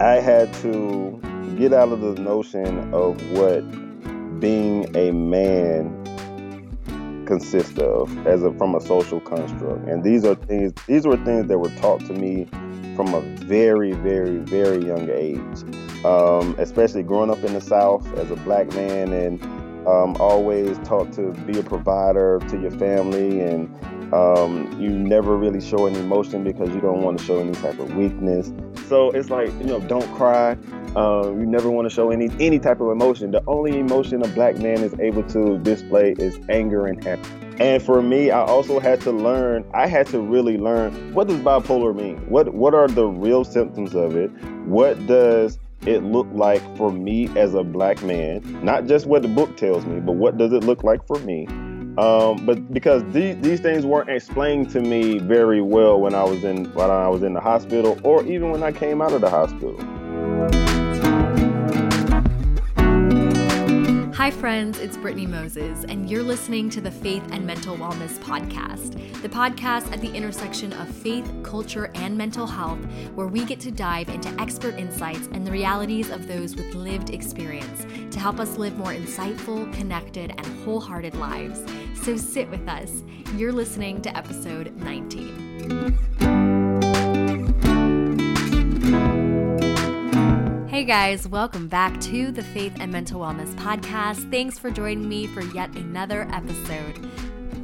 I had to get out of the notion of what being a man consists of as a from a social construct. And these are things these were things that were taught to me from a very, very, very young age. Um, especially growing up in the South as a black man and um, always taught to be a provider to your family and um, you never really show any emotion because you don't want to show any type of weakness. So it's like you know, don't cry. Um, you never want to show any any type of emotion. The only emotion a black man is able to display is anger and happiness. And for me, I also had to learn. I had to really learn what does bipolar mean. What what are the real symptoms of it? What does it look like for me as a black man? Not just what the book tells me, but what does it look like for me? Um, but because these, these things weren't explained to me very well when I was in when I was in the hospital or even when I came out of the hospital. Hi, friends, it's Brittney Moses, and you're listening to the Faith and Mental Wellness Podcast, the podcast at the intersection of faith, culture, and mental health, where we get to dive into expert insights and the realities of those with lived experience to help us live more insightful, connected, and wholehearted lives. So sit with us. You're listening to episode 19. Hey guys, welcome back to the Faith and Mental Wellness Podcast. Thanks for joining me for yet another episode.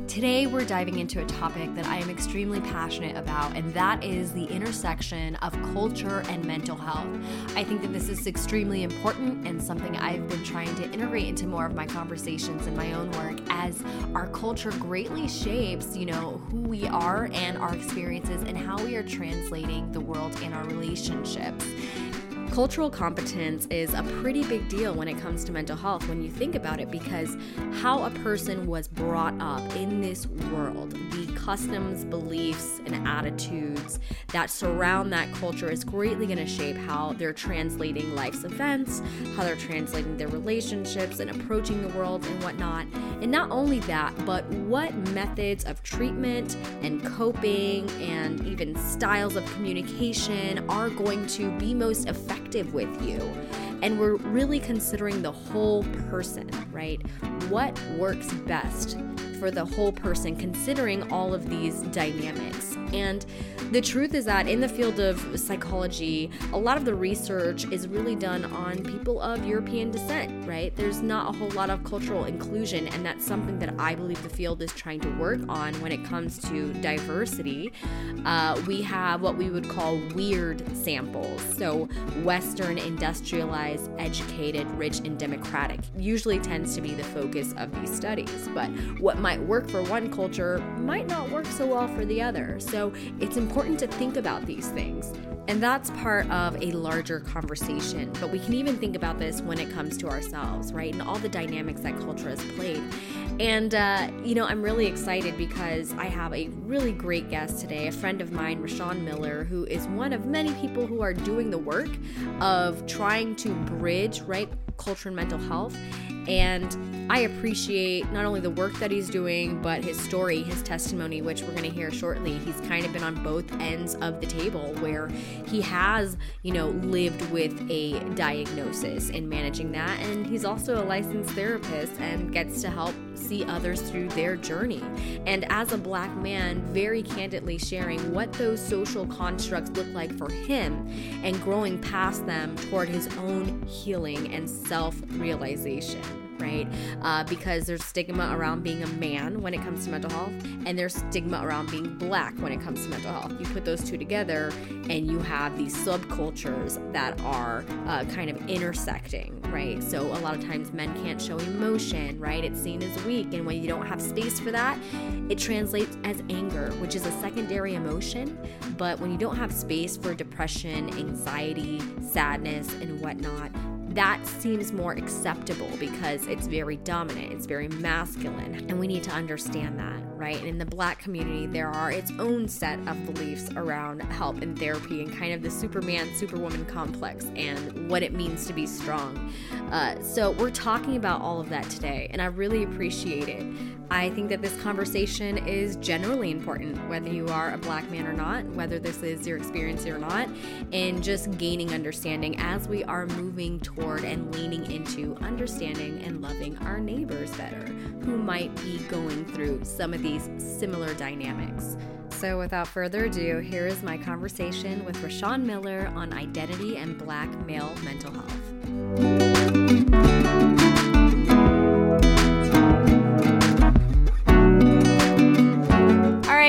Today, we're diving into a topic that I am extremely passionate about, and that is the intersection of culture and mental health. I think that this is extremely important and something I've been trying to integrate into more of my conversations and my own work as our culture greatly shapes, you know, who we are and our experiences and how we are translating the world in our relationships. Cultural competence is a pretty big deal when it comes to mental health when you think about it because how a person was brought up in this world, the customs, beliefs, and attitudes that surround that culture is greatly going to shape how they're translating life's events, how they're translating their relationships and approaching the world and whatnot. And not only that, but what methods of treatment and coping and even styles of communication are going to be most effective effective with you. And we're really considering the whole person, right? What works best for the whole person, considering all of these dynamics. And the truth is that in the field of psychology, a lot of the research is really done on people of European descent, right? There's not a whole lot of cultural inclusion, and that's something that I believe the field is trying to work on when it comes to diversity. Uh, we have what we would call weird samples. So, Western, industrialized, educated, rich, and democratic usually tends to be the focus of these studies. But what might work for one culture might not work so well for the other. So, it's important to think about these things. And that's part of a larger conversation. But we can even think about this when it comes to ourselves, right? And all the dynamics that culture has played. And, uh, you know, I'm really excited because I have a really great guest today, a friend of mine, Rwenshaun Miller, who is one of many people who are doing the work of trying to bridge, right, culture and mental health. And I appreciate not only the work that he's doing, but his story, his testimony, which we're going to hear shortly. He's kind of been on both ends of the table where he has, you know, lived with a diagnosis and managing that. And he's also a licensed therapist and gets to help see others through their journey. And as a black man, very candidly sharing what those social constructs look like for him and growing past them toward his own healing and self realization right? Uh, because there's stigma around being a man when it comes to mental health, and there's stigma around being black when it comes to mental health. You put those two together, and you have these subcultures that are uh, kind of intersecting, right? So a lot of times men can't show emotion, right? It's seen as weak, and when you don't have space for that, it translates as anger, which is a secondary emotion. But when you don't have space for depression, anxiety, sadness, and whatnot, that seems more acceptable because it's very dominant, it's very masculine, and we need to understand that right? And in the black community, there are its own set of beliefs around help and therapy and kind of the Superman, Superwoman complex and what it means to be strong. Uh, so, we're talking about all of that today, and I really appreciate it. I think that this conversation is generally important, whether you are a black man or not, whether this is your experience or not, and just gaining understanding as we are moving toward and leaning into understanding and loving our neighbors better who might be going through some of these similar dynamics. So, without further ado, here is my conversation with Rwenshaun Miller on identity and black male mental health.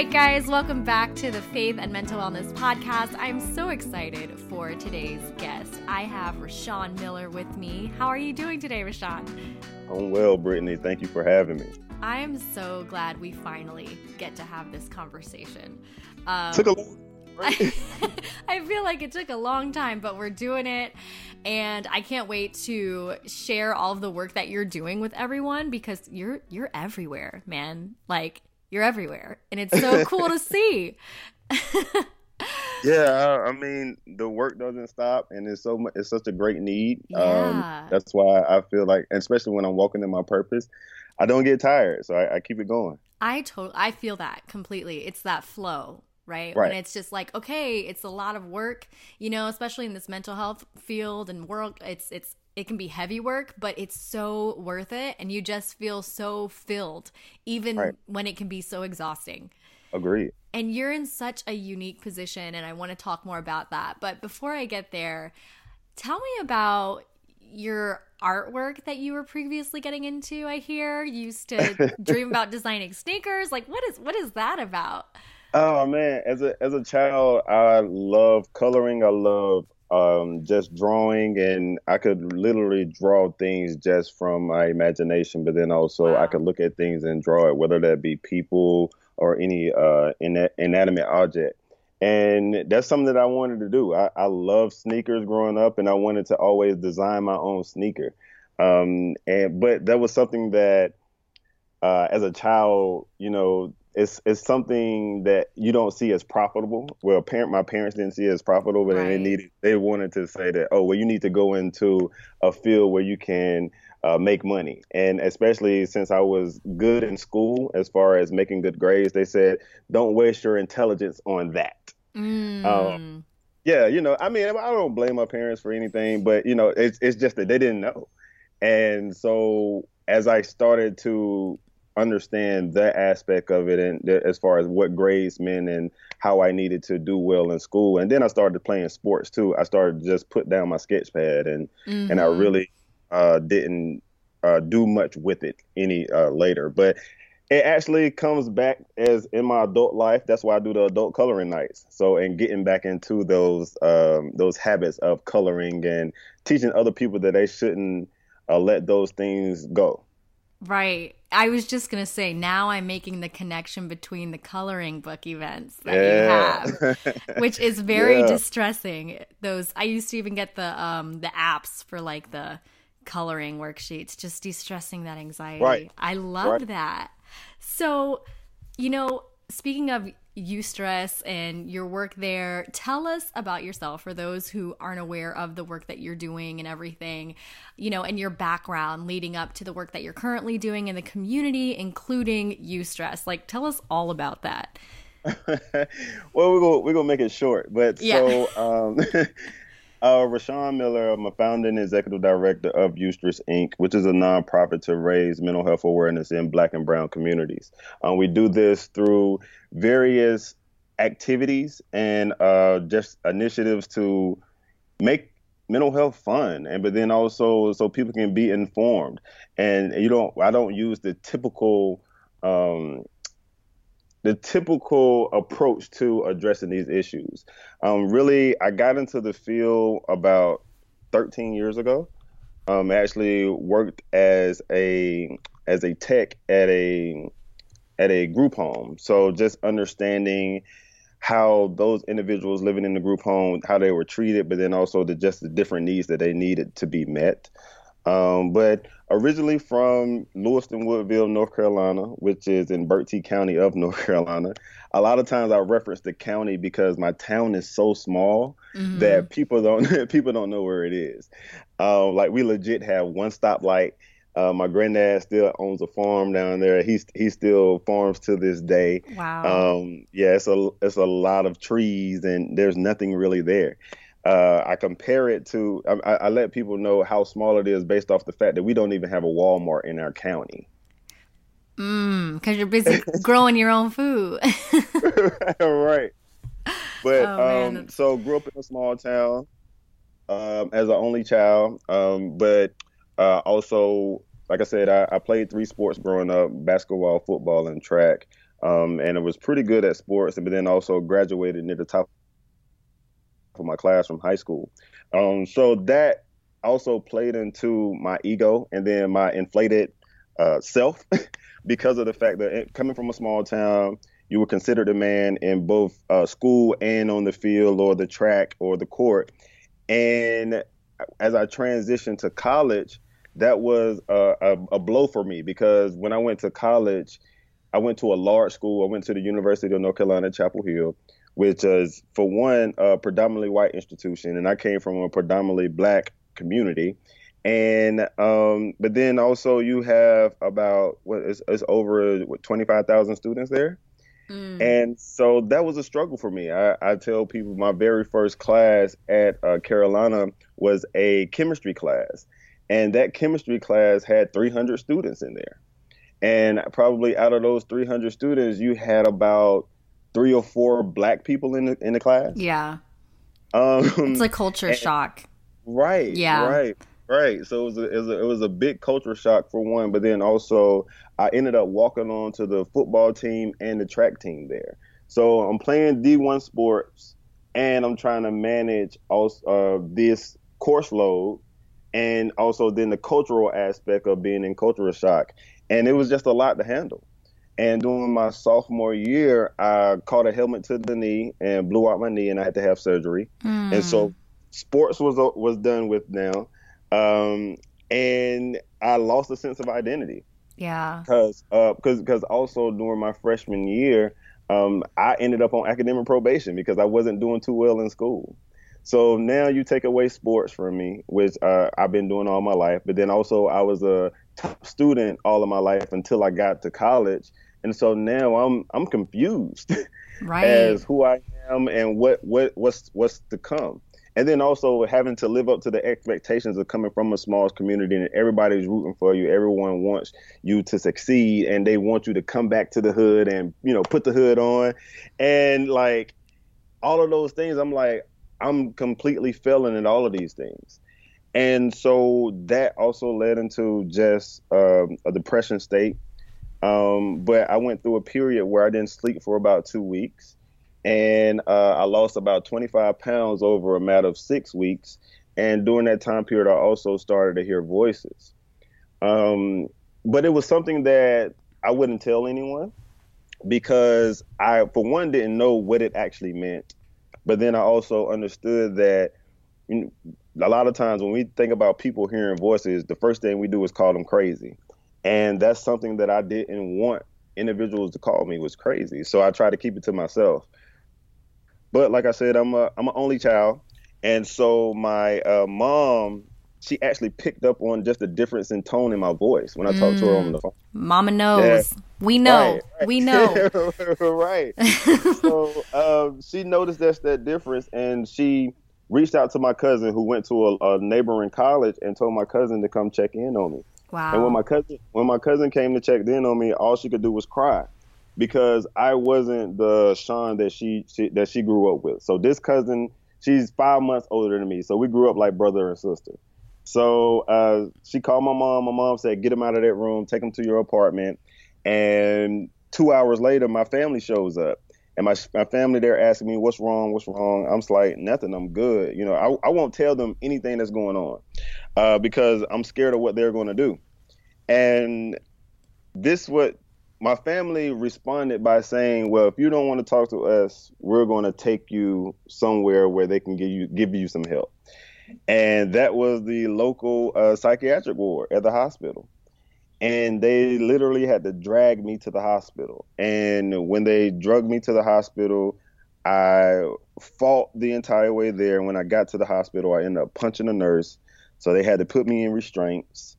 Right, guys, welcome back to the Faith and Mental Wellness Podcast. I'm so excited for today's guest. I have Rwenshaun Miller with me. How are you doing today, Rwenshaun? I'm well, Brittney. Thank you for having me. I am so glad we finally get to have this conversation. Um, took a long I, I feel like it took a long time, but we're doing it. And I can't wait to share all of the work that you're doing with everyone because you're you're everywhere, man. Like you're everywhere, and it's so cool to see. yeah, I mean the work doesn't stop, and it's so much, it's such a great need. Um, yeah. Um, that's why I feel like, especially when I'm walking in my purpose, I don't get tired, so I, I keep it going. I totally, I feel that completely. It's that flow, right? Right. When it's just like, okay, it's a lot of work, you know, especially in this mental health field and world. It's it's it can be heavy work, but it's so worth it. And you just feel so filled, even right. when it can be so exhausting. Agree. And you're in such a unique position, and I want to talk more about that. But before I get there, tell me about your artwork that you were previously getting into. I hear you used to dream about designing sneakers. Like, what is what is that about? Oh man, as a as a child, I love coloring. I love um, just drawing, and I could literally draw things just from my imagination. But then also, wow. I could look at things and draw it, whether that be people or any uh, inanimate object. And that's something that I wanted to do. I, I love sneakers growing up, and I wanted to always design my own sneaker. Um, and but that was something that, uh, as a child, you know, it's it's something that you don't see as profitable. Well, parent my parents didn't see it as profitable, but right. they needed they wanted to say that oh well you need to go into a field where you can uh, make money, and especially since I was good in school as far as making good grades, they said don't waste your intelligence on that. Mm. Um, yeah, you know, I mean, I don't blame my parents for anything, but you know, it's it's just that they didn't know, and so as I started to understand that aspect of it and as far as what grades meant and how I needed to do well in school. And then I started playing sports too. I started just put down my sketch pad and mm-hmm. and I mm-hmm. really uh, didn't uh, do much with it any uh, later. But it actually comes back as in my adult life. That's why I do the adult coloring nights. So and getting back into those um, those habits of coloring and teaching other people that they shouldn't uh, let those things go. Right. I was just gonna say now I'm making the connection between the coloring book events that yeah. you have, which is very yeah. distressing. Those I used to even get the um the apps for like the coloring worksheets, just de-stressing that anxiety. Right. I love right. that. So, you know, speaking of Eustress and your work there. Tell us about yourself for those who aren't aware of the work that you're doing and everything, you know, and your background leading up to the work that you're currently doing in the community, including Eustress. Like, tell us all about that. well, we're gonna we're gonna make it short, but yeah. so um, Uh, Rwenshaun Miller, I'm a founder and executive director of Eustress Inc., which is a nonprofit to raise mental health awareness in Black and Brown communities. Um, we do this through various activities and uh, just initiatives to make mental health fun and but then also so people can be informed and you don't i don't use the typical um, the typical approach to addressing these issues. Um, really, I got into the field about 13 years ago. Um, actually worked as a as a tech at a at a group home. So just understanding how those individuals living in the group home, how they were treated, but then also the just the different needs that they needed to be met. Um, but originally from Lewiston Woodville, North Carolina, which is in Bertie County of North Carolina. A lot of times I reference the county because my town is so small mm-hmm. that people don't people don't know where it is. Um, like we legit have one stoplight. Uh, my granddad still owns a farm down there. He's he still farms to this day. Wow. Um, yeah, it's a it's a lot of trees and there's nothing really there. Uh, I compare it to, I, I, let people know how small it is based off the fact that we don't even have a Walmart in our county. Mm, because you're busy growing your own food. right. But oh, um, so grew up in a small town um, as an only child. Um, but uh, also, like I said, I, I, played three sports growing up: basketball, football, and track. Um, and I was pretty good at sports, but then also graduated near the top for my class from high school. Um, so that also played into my ego and then my inflated uh, self because of the fact that it, coming from a small town, you were considered a man in both uh, school and on the field or the track or the court. And as I transitioned to college, that was a, a, a blow for me because when I went to college, I went to a large school. I went to the University of North Carolina, Chapel Hill which is for one a predominantly white institution, and I came from a predominantly black community. And um, but then also you have about what is it's over what, twenty five thousand students there. Mm. And so that was a struggle for me. I, I, tell people my very first class at uh, Carolina was a chemistry class, and that chemistry class had 300 students in there. And probably out of those 300 students, you had about three or four black people in the in the class. Yeah. Um, it's a culture and, shock. Right. Yeah. Right. Right. So it was, a, it was a, it was a big culture shock for one, but then also I ended up walking on to the football team and the track team there. So I'm playing D1 sports and I'm trying to manage also uh, this course load and also then the cultural aspect of being in cultural shock. And it was just a lot to handle. And during my sophomore year, I caught a helmet to the knee and blew out my knee, and I had to have surgery. Mm. And so, sports was was done with now, um, and I lost a sense of identity. Yeah. Because because uh, because also during my freshman year, um, I ended up on academic probation because I wasn't doing too well in school. So now you take away sports from me, which uh, I've been doing all my life. But then also I was a top student all of my life until I got to college, and so now I'm I'm confused right. as who I am and what what what's what's to come. And then also having to live up to the expectations of coming from a small community and everybody's rooting for you. Everyone wants you to succeed and they want you to come back to the hood and, you know, put the hood on. And like all of those things, I'm like, I'm completely failing at all of these things and so that also led into just um, a depression state. Um, but I went through a period where I didn't sleep for about two weeks, and uh, I lost about 25 pounds over a matter of six weeks. And during that time period, I also started to hear voices. Um, but it was something that I wouldn't tell anyone because I, for one, didn't know what it actually meant. But then I also understood that a lot of times when we think about people hearing voices, the first thing we do is call them crazy. And that's something that I didn't want individuals to call me was crazy. So I try to keep it to myself. But like I said, I'm a I'm an only child, and so my uh, mom she actually picked up on just the difference in tone in my voice when I mm. talked to her on the phone. Mama knows. Yeah. We know. Right, right. We know. right. so um, she noticed that's that difference, and she reached out to my cousin who went to a, a, neighboring college and told my cousin to come check in on me. Wow. And when my cousin when my cousin came to check in on me, all she could do was cry because I wasn't the Sean that she, she that she grew up with. So this cousin, she's five months older than me, so we grew up like brother and sister. So uh, she called my mom. My mom said, "Get him out of that room. Take him to your apartment." And two hours later, my family shows up and my my family they're asking me what's wrong, what's wrong. I'm like nothing. I'm good. You know, I I won't tell them anything that's going on uh, because I'm scared of what they're going to do. And this what my family responded by saying, "Well, if you don't want to talk to us, we're going to take you somewhere where they can give you give you some help." and that was the local uh, psychiatric ward at the hospital. And they literally had to drag me to the hospital. And when they drugged me to the hospital, I fought the entire way there. And when I got to the hospital, I ended up punching a nurse. So they had to put me in restraints.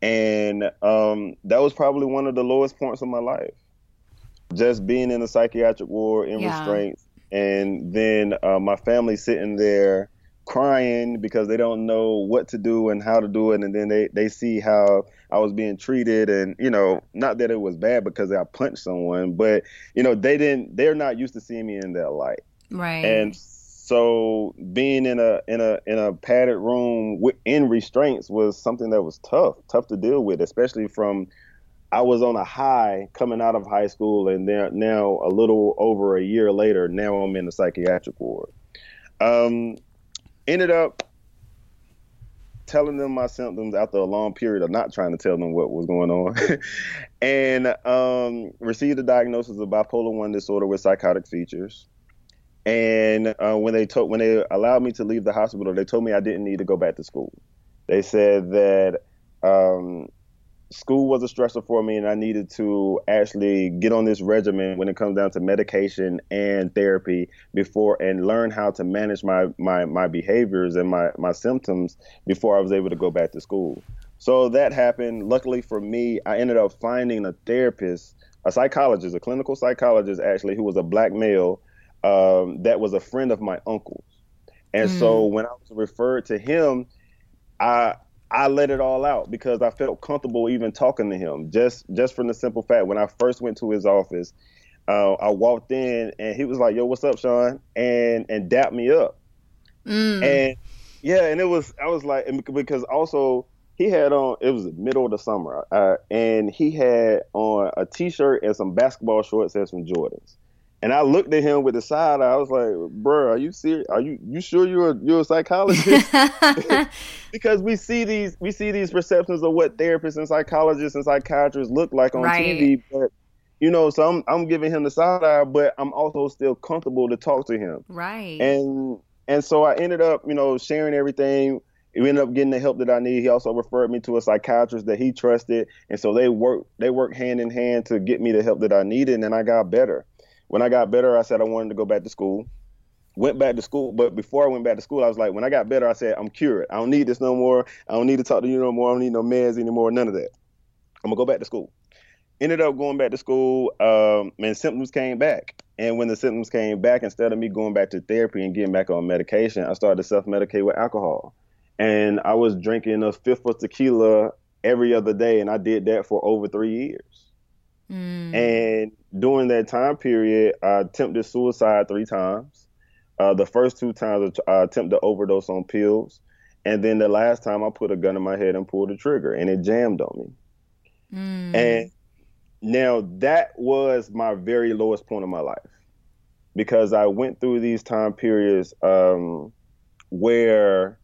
And um, that was probably one of the lowest points of my life. Just being in a psychiatric ward in yeah. restraints. And then uh, my family sitting there crying because they don't know what to do and how to do it. And then they they see how I was being treated. And you know not that it was bad because I punched someone but you know they didn't they're not used to seeing me in that light. Right. And so being in a in a in a padded room in restraints was something that was tough tough to deal with especially from I was on a high coming out of high school and then now a little over a year later now I'm in the psychiatric ward. Um, ended up telling them my symptoms after a long period of not trying to tell them what was going on. And um, received a diagnosis of bipolar 1 disorder with psychotic features. And uh, when they told when they allowed me to leave the hospital they told me i didn't need to go back to school. They said that um, school was a stressor for me and I needed to actually get on this regimen when it comes down to medication and therapy before and learn how to manage my my, my behaviors and my, my symptoms before I was able to go back to school. So that happened. Luckily for me, I ended up finding a therapist, a psychologist, a clinical psychologist actually, who was a black male um, that was a friend of my uncle's. And mm. so when I was referred to him, I I let it all out because I felt comfortable even talking to him. Just just from the simple fact when I first went to his office, uh, I walked in and he was like, "Yo, what's up, Sean?" and and dapped me up. Mm. And yeah, and it was I was like because also he had on it was the middle of the summer uh, and he had on a t-shirt and some basketball shorts and some Jordans. And I looked at him with the side eye. I was like, "Bro, are you serious? Are you you sure you're a, you're a psychologist?" because we see these we see these perceptions of what therapists and psychologists and psychiatrists look like on right. TV, but you know, so I'm I'm giving him the side eye, but I'm also still comfortable to talk to him. Right. And and so I ended up, you know, sharing everything. We ended up getting the help that I need. He also referred me to a psychiatrist that he trusted, and so they work they work hand in hand to get me the help that I needed, and I got better. When I got better, I said I wanted to go back to school. Went back to school, but before I went back to school, I was like, when I got better, I said, I'm cured. I don't need this no more. I don't need to talk to you no more. I don't need no meds anymore. None of that. I'm gonna go back to school. Ended up going back to school, um, and symptoms came back. And when the symptoms came back, instead of me going back to therapy and getting back on medication, I started to self-medicate with alcohol. And I was drinking a fifth of tequila every other day, and I did that for over three years. Mm. And during that time period, I attempted suicide three times. Uh, the first two times I attempted to overdose on pills, and then the last time I put a gun in my head and pulled the trigger, and it jammed on me. Mm. And now that was my very lowest point of my life because I went through these time periods um, where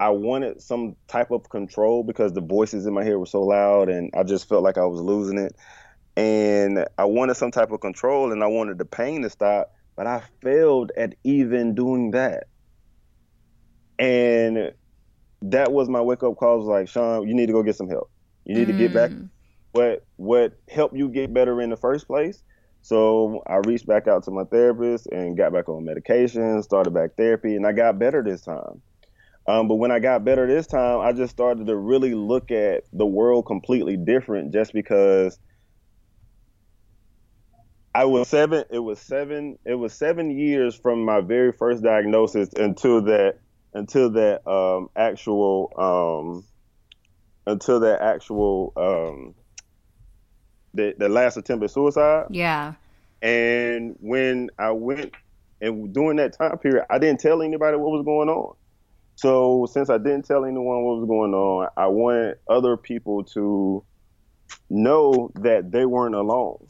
I wanted some type of control because the voices in my head were so loud, and I just felt like I was losing it and I wanted some type of control and I wanted the pain to stop, but I failed at even doing that. And that was my wake up call. Was like, Sean, you need to go get some help. You need mm. to get back. Mm. What what helped you get better in the first place? So I reached back out to my therapist and got back on medication, started back therapy, and I got better this time. Um, but when I got better this time, I just started to really look at the world completely different just because I was seven. It was seven. It was seven years from my very first diagnosis until that until that um, actual um, until that actual um, the the last attempt at suicide. Yeah. And when I went and during that time period, I didn't tell anybody what was going on. So since I didn't tell anyone what was going on, I wanted other people to know that they weren't alone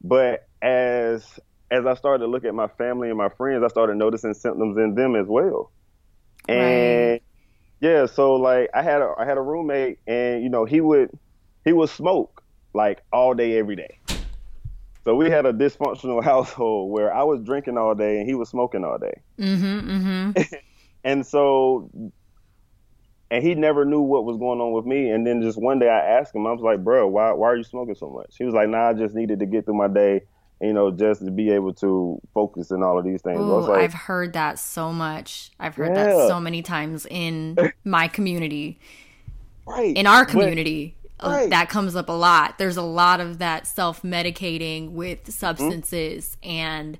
but as as I started to look at my family and my friends, I started noticing symptoms in them as well. And right. yeah, so like I had a I had a roommate and you know, he would he would smoke like all day every day. So we had a dysfunctional household where I was drinking all day and he was smoking all day. Mm-hmm, mm-hmm. and so and he never knew what was going on with me. And then just one day I asked him, I was like, bro, why why are you smoking so much? He was like, nah, I just needed to get through my day, you know, just to be able to focus and all of these things. Ooh, like, I've heard that so much. I've heard yeah. that so many times in my community. Right. In our community. Uh, right. that comes up a lot. There's a lot of that self medicating with substances mm-hmm. and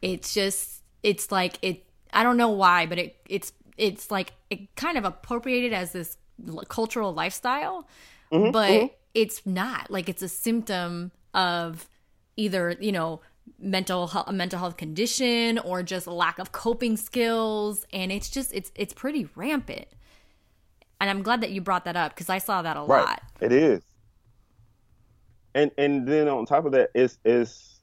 it's just it's like it I don't know why, but it it's it's like it kind of appropriated as this cultural lifestyle, mm-hmm, but mm-hmm. it's not. Like it's a symptom of either you know mental a mental health condition or just lack of coping skills, and it's just it's it's pretty rampant. And I'm glad that you brought that up because I saw that a right. lot. It is, and and then on top of that, it's it's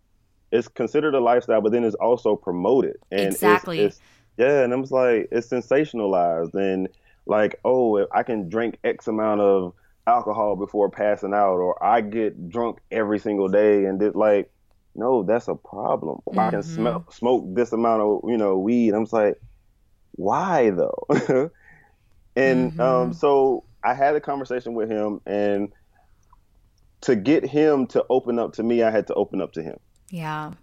it's considered a lifestyle, but then it's also promoted. And exactly. It's, it's, yeah, and I was like, it's sensationalized and like, oh, I can drink X amount of alcohol before passing out, or I get drunk every single day, and it like, no, that's a problem. Mm-hmm. I can mm-hmm. smell, smoke this amount of you know weed. I'm like, why though? and mm-hmm. um, so I had a conversation with him, and to get him to open up to me, I had to open up to him. Yeah.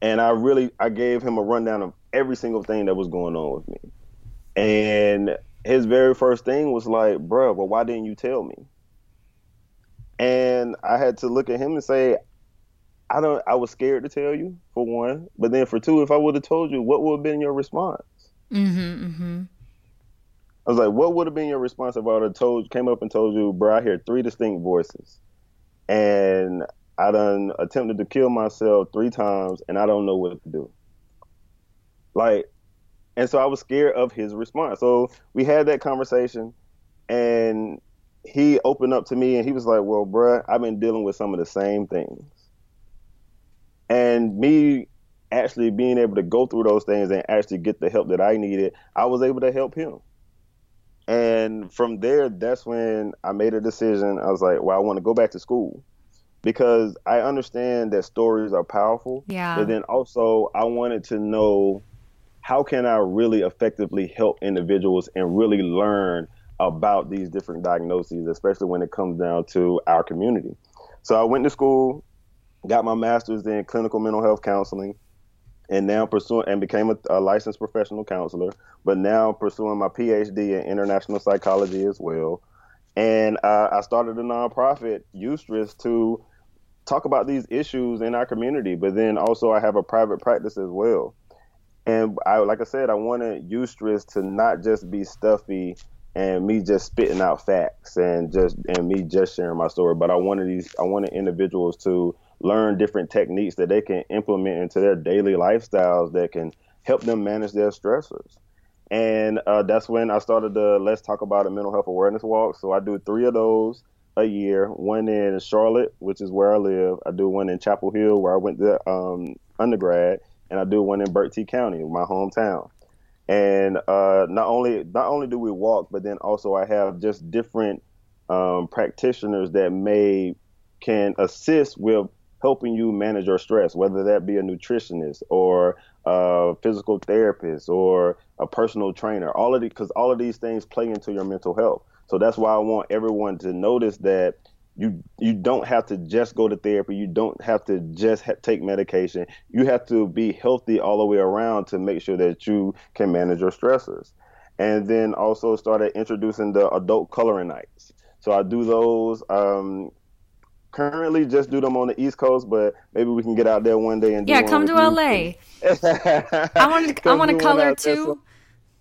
And I really, I gave him a rundown of every single thing that was going on with me. And his very first thing was like, bro, well, why didn't you tell me? And I had to look at him and say, I don't I was scared to tell you, for one. But then for two, if I would have told you, what would have been your response? Mm-hmm, mm-hmm. I was like, what would have been your response if I would have told came up and told you, bro, I hear three distinct voices. And I done attempted to kill myself three times and I don't know what to do. Like, and so I was scared of his response. So we had that conversation, and he opened up to me and he was like, "Well, bruh, I've been dealing with some of the same things." And me actually being able to go through those things and actually get the help that I needed, I was able to help him. And from there, that's when I made a decision. I was like, "Well, I want to go back to school." Because I understand that stories are powerful. Yeah. But then also I wanted to know how can I really effectively help individuals and really learn about these different diagnoses, especially when it comes down to our community. So I went to school, got my master's in clinical mental health counseling, and now pursuing and became a, a licensed professional counselor. But now pursuing my PhD in international psychology as well. And uh, I started a nonprofit, Eustress, to talk about these issues in our community. But then also I have a private practice as well. And I, like I said, I wanted Eustress to not just be stuffy and me just spitting out facts and just and me just sharing my story, but I wanted these, I wanted individuals to learn different techniques that they can implement into their daily lifestyles that can help them manage their stressors. And uh, that's when I started the Let's Talk About a Mental Health Awareness Walk. So I do three of those a year. One in Charlotte, which is where I live. I do one in Chapel Hill, where I went to um, undergrad, and I do one in Bertie County, my hometown. And uh, not only not only do we walk, but then also I have just different um, practitioners that may can assist with helping you manage your stress, whether that be a nutritionist or a physical therapist or a personal trainer. All of because all of these things play into your mental health. So that's why I want everyone to notice that you you don't have to just go to therapy. You don't have to just ha- take medication. You have to be healthy all the way around to make sure that you can manage your stressors and then also started introducing the adult coloring nights. So i do those um, currently just do them on the east coast but maybe we can get out there one day and yeah come to la i want to i want to color too. so,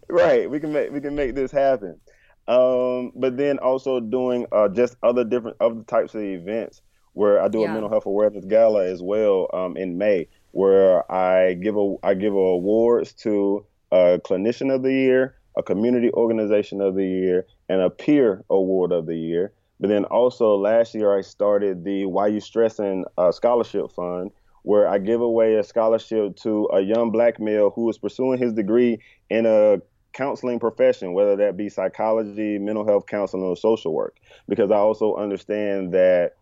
right we can make we can make this happen um, but then also doing uh, just other different other types of events where I do yeah. a mental health awareness gala as well um, in May, where I give a I give awards to a clinician of the year, a community organization of the year, and a peer award of the year. But then also last year I started the Why You Stressing uh, Scholarship Fund, where I give away a scholarship to a young black male who is pursuing his degree in a counseling profession, whether that be psychology, mental health counseling, or social work, because I also understand that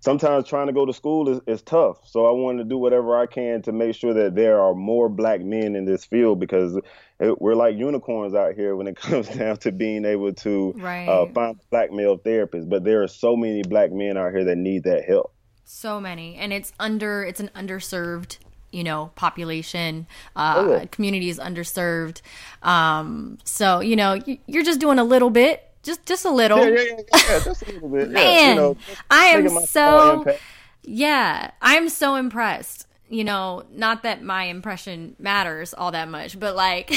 sometimes trying to go to school is, is tough. So I want to do whatever I can to make sure that there are more black men in this field because it, we're like unicorns out here when it comes down to being able to uh, right. uh, find black male therapists. But there are so many black men out here that need that help. So many, and it's under it's an underserved you know population uh oh, is underserved um so you know you're just doing a little bit just just a little. Yeah, yeah, yeah, yeah just a little bit. Man, you know, I am so yeah, I'm so impressed. You know, not that my impression matters all that much, but like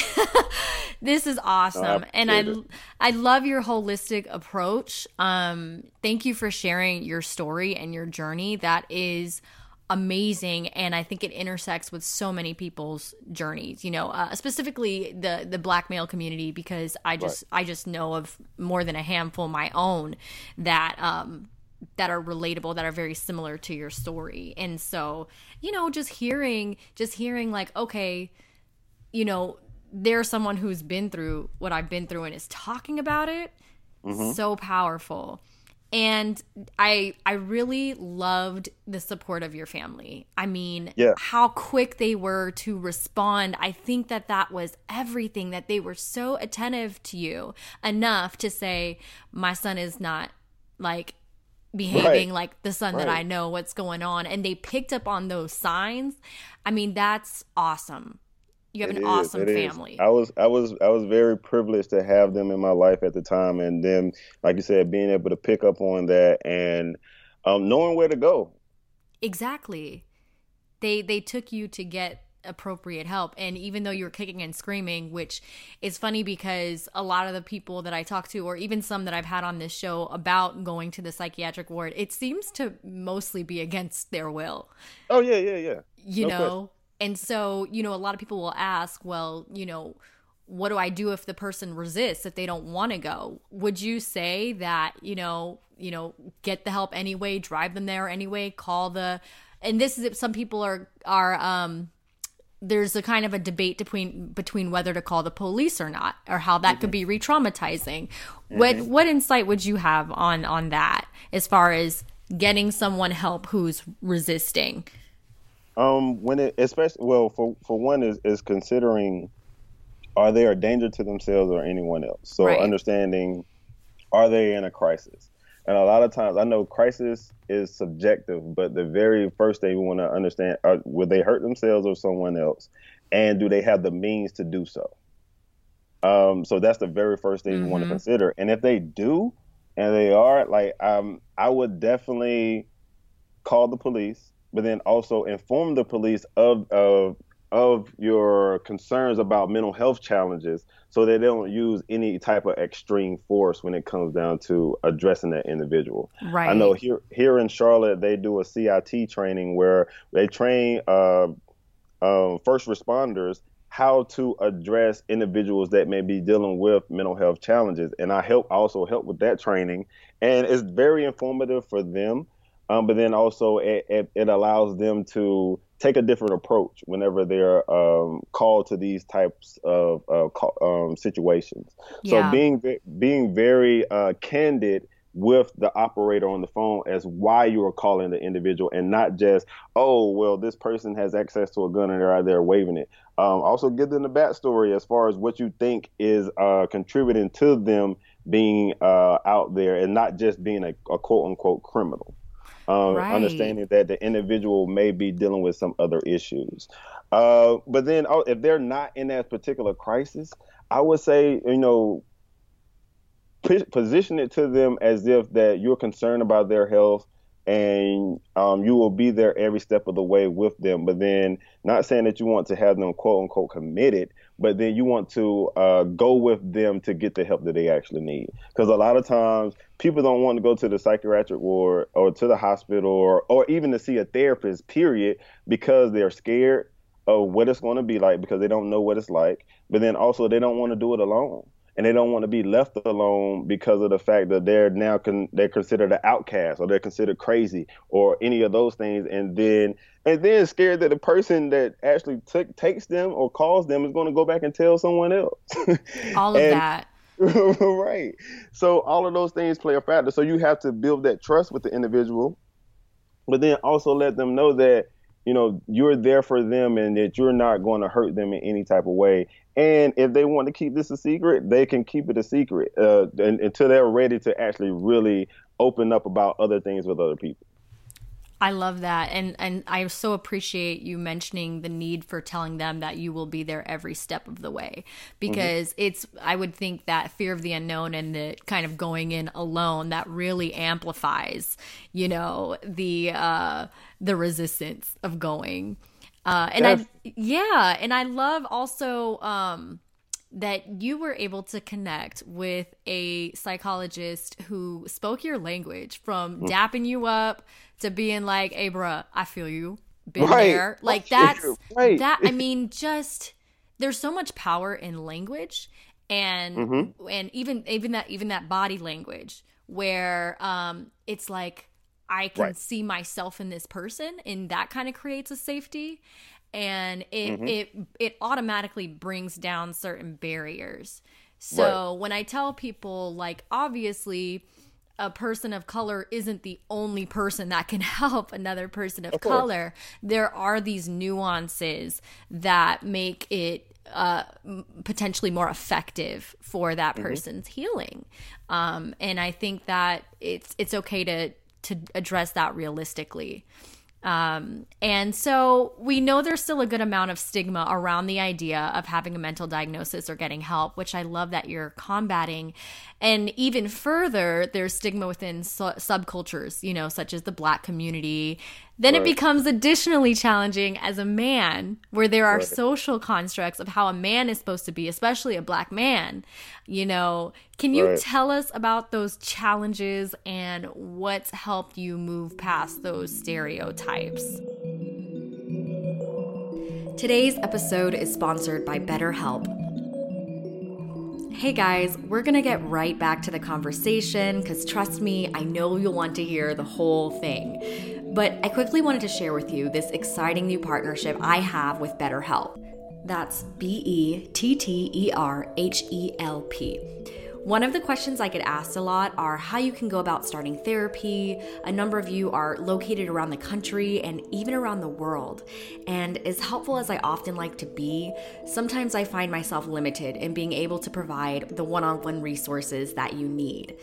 this is awesome, no, and I I love your holistic approach. Um, thank you for sharing your story and your journey. That is amazing and i think it intersects with so many people's journeys you know uh, specifically the the black male community because i just right. i just know of more than a handful my own that um that are relatable that are very similar to your story and so you know just hearing just hearing like okay you know there's someone who's been through what i've been through and is talking about it mm-hmm. so powerful and i i really loved the support of your family i mean yeah. how quick they were to respond i think that that was everything that they were so attentive to you enough to say my son is not like behaving right. like the son right. that i know what's going on and they picked up on those signs i mean that's awesome you have it an is, awesome family. Is. I was I was I was very privileged to have them in my life at the time, and then, like you said, being able to pick up on that and um, knowing where to go. Exactly. They they took you to get appropriate help and even though you were kicking and screaming which is funny because a lot of the people that I talk to or even some that I've had on this show about going to the psychiatric ward it seems to mostly be against their will. Oh yeah, yeah, yeah. You no know, question. And so, you know, a lot of people will ask, well, you know, what do I do if the person resists, if they don't want to go? Would you say that, you know, you know, get the help anyway, drive them there anyway, call the and this is if some people are are um there's a kind of a debate between between whether to call the police or not or how that mm-hmm. could be re-traumatizing. Mm-hmm. What what insight would you have on on that as far as getting someone help who's resisting? Um, when it especially well for for one is is considering are they a danger to themselves or anyone else. So right. understanding are they in a crisis. And a lot of times, I know crisis is subjective, but the very first thing we want to understand are will they hurt themselves or someone else, and do they have the means to do so? Um, so that's the very first thing mm-hmm. you want to consider. And if they do, and they are like, um, I would definitely call the police but then also inform the police of of of your concerns about mental health challenges so that they don't use any type of extreme force when it comes down to addressing that individual. Right. I know here here in Charlotte they do a CIT training where they train uh, um, first responders how to address individuals that may be dealing with mental health challenges and i help also help with that training and it's very informative for them um, but then also it, it, it, allows them to take a different approach whenever they're um, called to these types of uh, um, situations. Yeah. So being being very uh, candid with the operator on the phone as why you are calling the individual and not just oh well this person has access to a gun and they're out there waving it um, also give them the backstory as far as what you think is uh, contributing to them being uh, out there and not just being a, a quote unquote criminal um, right. understanding that the individual may be dealing with some other issues. Uh, but then, oh, if they're not in that particular crisis, I would say, you know, position it to them as if that you're concerned about their health and um, you will be there every step of the way with them. But then, not saying that you want to have them quote unquote committed, but then you want to uh, go with them to get the help that they actually need. Because a lot of times people don't want to go to the psychiatric ward or to the hospital or, or even to see a therapist, period, because they're scared of what it's going to be like because they don't know what it's like. But then also they don't want to do it alone and they don't want to be left alone because of the fact that they're now con- they're considered an outcast or they're considered crazy or any of those things. And then and then scared that the person that actually t- takes them or calls them is going to go back and tell someone else. All of and, that. Right. So all of those things play a factor. So you have to build that trust with the individual but then also let them know that you know you're there for them and that you're not going to hurt them in any type of way. And if they want to keep this a secret they can keep it a secret uh, until they're ready to actually really open up about other things with other people I love that. And and I so appreciate you mentioning the need for telling them that you will be there every step of the way because mm-hmm. it's I would think that fear of the unknown and the kind of going in alone that really amplifies, you know, the uh the resistance of going. Uh and yes. I yeah, and I love also um that you were able to connect with a psychologist who spoke your language from mm. dapping you up to being like, hey, bruh, I feel you. Been right. there. Like, that's right. that. I mean, just there's so much power in language and mm-hmm. and even even that even that body language where um it's like I can right. see myself in this person and that kind of creates a safety and it mm-hmm. it it automatically brings down certain barriers. So right. when I tell people like obviously a person of color isn't the only person that can help another person of, of color, there are these nuances that make it uh, potentially more effective for that mm-hmm. person's mm-hmm. healing. Um, and I think that it's it's okay to to address that realistically. Um, and so we know there's still a good amount of stigma around the idea of having a mental diagnosis or getting help, which I love that you're combating. And even further, there's stigma within su- subcultures, you know, such as the black community then right. it becomes additionally challenging as a man, where there are right. social constructs of how a man is supposed to be, especially a black man. You know, can you right. tell us about those challenges and what's helped you move past those stereotypes? Today's episode is sponsored by BetterHelp. Hey guys, we're gonna get right back to the conversation because trust me, I know you'll want to hear the whole thing. But I quickly wanted to share with you this exciting new partnership I have with BetterHelp. That's B E T T E R H E L P. One of the questions I get asked a lot are how you can go about starting therapy. A number of you are located around the country and even around the world. And as helpful as I often like to be, sometimes I find myself limited in being able to provide the one on one resources that you need.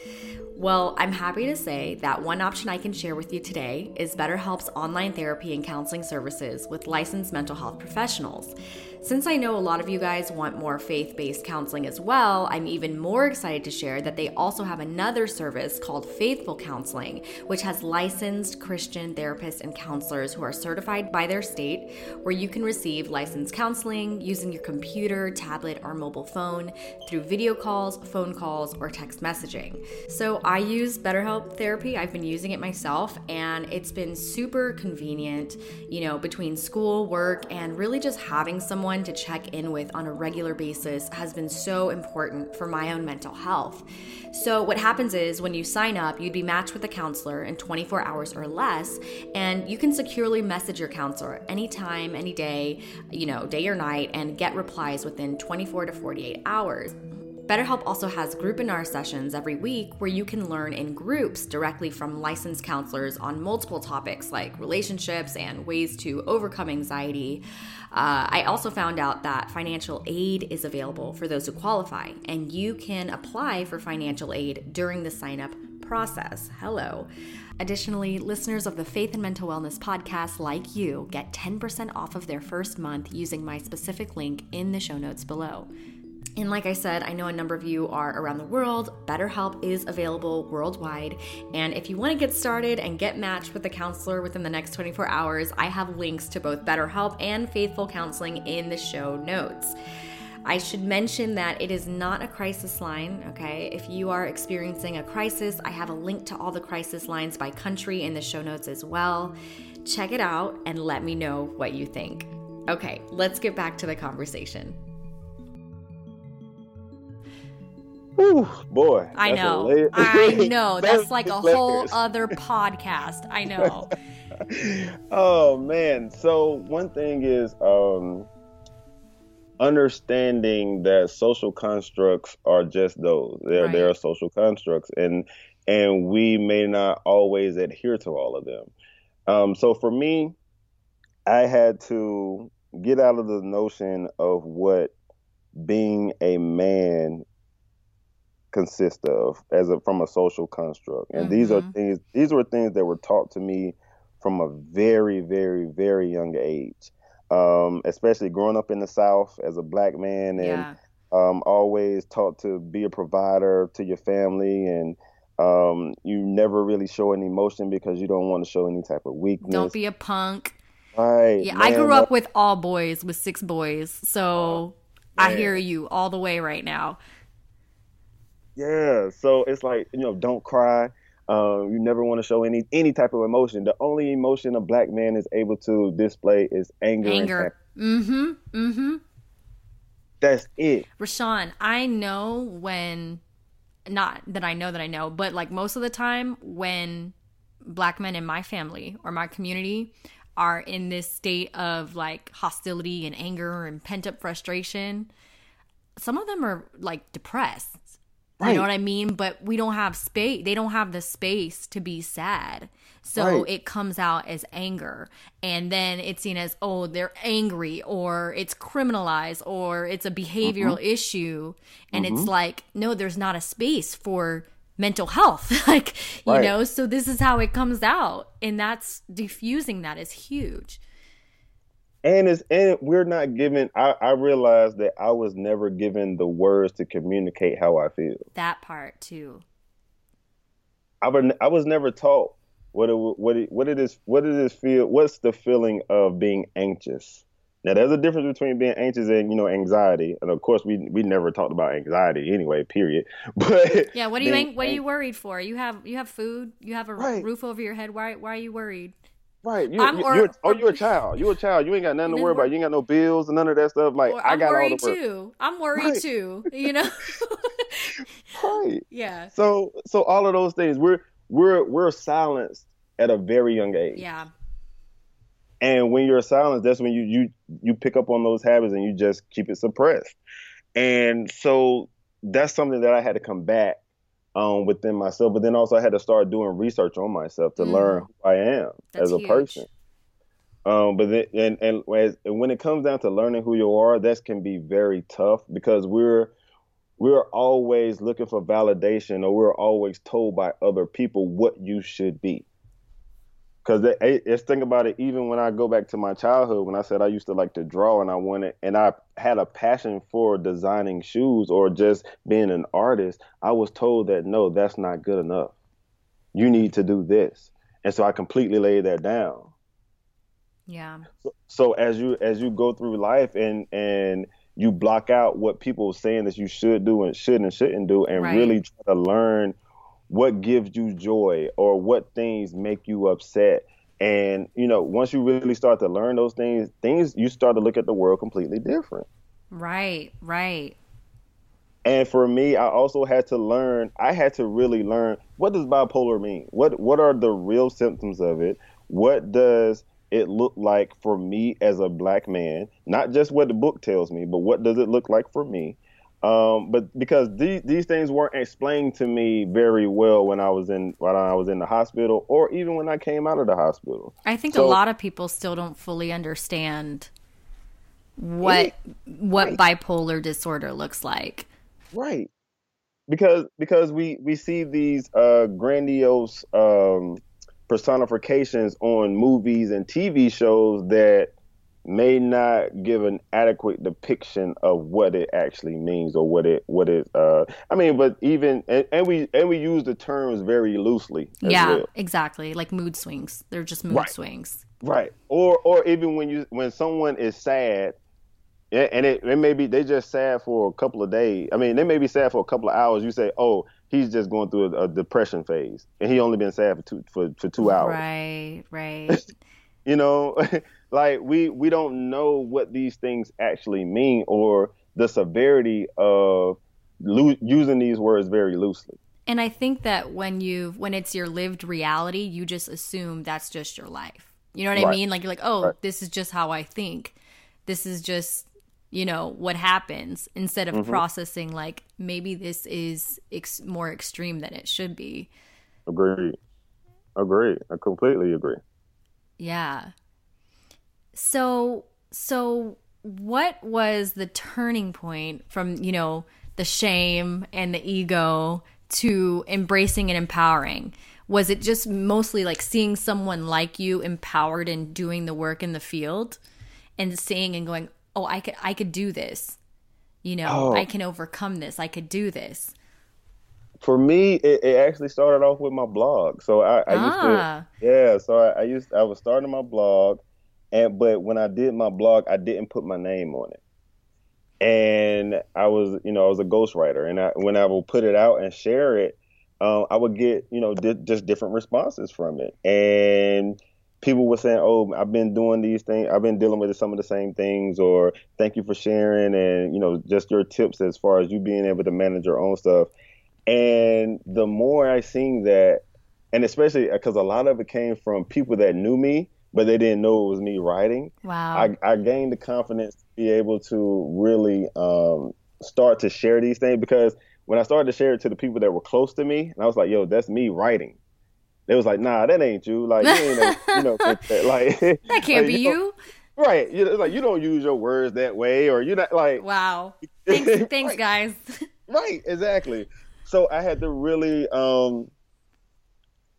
Well, I'm happy to say that one option I can share with you today is BetterHelp's online therapy and counseling services with licensed mental health professionals. Since I know a lot of you guys want more faith based counseling as well, I'm even more excited to share that they also have another service called Faithful Counseling, which has licensed Christian therapists and counselors who are certified by their state, where you can receive licensed counseling using your computer, tablet, or mobile phone through video calls, phone calls, or text messaging. So I use BetterHelp Therapy. I've been using it myself, and it's been super convenient, you know, between school, work, and really just having someone someone to check in with on a regular basis has been so important for my own mental health. So, what happens is when you sign up, you'd be matched with a counselor in 24 hours or less, and you can securely message your counselor anytime, any day, you know, day or night, and get replies within 24 to 48 hours. BetterHelp also has groupinar sessions every week where you can learn in groups directly from licensed counselors on multiple topics like relationships and ways to overcome anxiety. Uh, I also found out that financial aid is available for those who qualify, and you can apply for financial aid during the sign up process. Hello. Additionally, listeners of the Faith and Mental Wellness podcast, like you, get 10% off of their first month using my specific link in the show notes below. And like I said, I know a number of you are around the world. BetterHelp is available worldwide. And if you want to get started and get matched with a counselor within the next 24 hours, I have links to both BetterHelp and Faithful Counseling in the show notes. I should mention that it is not a crisis line, okay? If you are experiencing a crisis, I have a link to all the crisis lines by country in the show notes as well. Check it out and let me know what you think. Okay, let's get back to the conversation. Whew, boy. I know. I know. That's like a whole other podcast. I know. oh man. So one thing is um understanding that social constructs are just those. They're right. they're social constructs and and we may not always adhere to all of them. Um, so for me, I had to get out of the notion of what being a man consists of as a from a social construct. And mm-hmm. these are mm-hmm. things these were things that were taught to me from a very, very, very young age. Um, especially growing up in the South as a black man and yeah. um, always taught to be a provider to your family and um, you never really show any emotion because you don't want to show any type of weakness. Don't be a punk. Right. Yeah, man, I grew up with all boys, with six boys. So I hear you all the way right now. Yeah. So it's like, you know, don't cry. Um, you never want to show any any type of emotion. The only emotion a black man is able to display is anger. Anger. Mm-hmm. Mm-hmm. That's it. Rwenshaun, I know when not that I know that I know, but like most of the time when black men in my family or my community are in this state of like hostility and anger and pent up frustration, some of them are like depressed Right. You know what I mean? But we don't have space. They don't have the space to be sad. So right. it comes out as anger. And then it's seen as, oh, they're angry or it's criminalized or it's a behavioral mm-hmm. issue. And mm-hmm. it's like, no, there's not a space for mental health. like, you know, so this is how it comes out. And that's diffusing that is huge and it's and we're not given I, I realized that i was never given the words to communicate how i feel. That part too. I, was, I was never taught what it what it, what it is what it is feel what's the feeling of being anxious. Now there's a difference between being anxious and you know anxiety. And of course we we never talked about anxiety anyway period. But yeah what are you what are you worried for? You have you have food you have a right. roof over your head. Why why are you worried Right. You, I'm, or, you're, oh, you're a child. You're a child. You ain't got nothing to worry about. You ain't got no bills and none of that stuff. Like I got all the work. too. I'm worried right. too. You know. right. Yeah. So so all of those things we're we're we're silenced at a very young age. Yeah. And when you're silenced, that's when you you you pick up on those habits and you just keep it suppressed. And so that's something that I had to combat um, within myself, but then also I had to start doing research on myself to mm. learn who I am That's as a huge. person. Um, but then, and and, as, and when it comes down to learning who you are, that can be very tough because we're we're always looking for validation, or we're always told by other people what you should be. Because it's think about it. Even when I go back to my childhood, when I said I used to like to draw and I wanted, and I had a passion for designing shoes or just being an artist, I was told that no, that's not good enough. You need to do this, and so I completely laid that down. Yeah. So, so as you as you go through life and and you block out what people are saying that you should do and should and shouldn't do, and right. really try to learn what gives you joy or what things make you upset. And, you know, once you really start to learn those things, things you start to look at the world completely different. Right, right. And for me, I also had to learn, I had to really learn what does bipolar mean? What what are the real symptoms of it? What does it look like for me as a black man? Not just what the book tells me, but what does it look like for me? Um, but because these these things weren't explained to me very well when I was in when I was in the hospital, or even when I came out of the hospital. I think so, a lot of people still don't fully understand what what right. bipolar disorder looks like. Right. Because because we we see these uh, grandiose um, personifications on movies and TV shows that may not give an adequate depiction of what it actually means or what it what it uh I mean but even and, and we and we use the terms very loosely yeah well. exactly. Like mood swings. They're just mood right. swings. Right. Or or even when you when someone is sad and it, it may be they just sad for a couple of days. I mean they may be sad for a couple of hours. You say oh he's just going through a, a depression phase and he only been sad for two for, for two hours. Right right. You know like we we don't know what these things actually mean or the severity of lo- using these words very loosely and i think that when you've when it's your lived reality you just assume that's just your life you know what right. i mean like you're like oh right. this is just how i think this is just you know what happens instead of mm-hmm. processing like maybe this is ex- more extreme than it should be agree agree i completely agree Yeah. So so what was the turning point from, you know, the shame and the ego to embracing and empowering? Was it just mostly like seeing someone like you empowered and doing the work in the field and seeing and going, "Oh, I could I could do this." You know, Oh. I can overcome this. I could do this. For me, it, it actually started off with my blog. So I, I used Ah. to, yeah. So I, I used, I was starting my blog, and but when I did my blog, I didn't put my name on it, and I was, you know, I was a ghostwriter, and I, when I would put it out and share it, um, I would get, you know, di- just different responses from it, and people were saying, "Oh, I've been doing these things. I've been dealing with some of the same things," or "Thank you for sharing," and you know, just your tips as far as you being able to manage your own stuff. And the more I seen that, and especially because a lot of it came from people that knew me, but they didn't know it was me writing. Wow. I, I gained the confidence to be able to really um, start to share these things because when I started to share it to the people that were close to me, and I was like, "Yo, that's me writing." They was like, "Nah, that ain't you. Like, you ain't, a, you know, like that. can't like, be don't- you. right? You know, like you don't use your words that way, or you're not like Wow. Thanks, thanks, Right. guys. Right, exactly. So I had to really um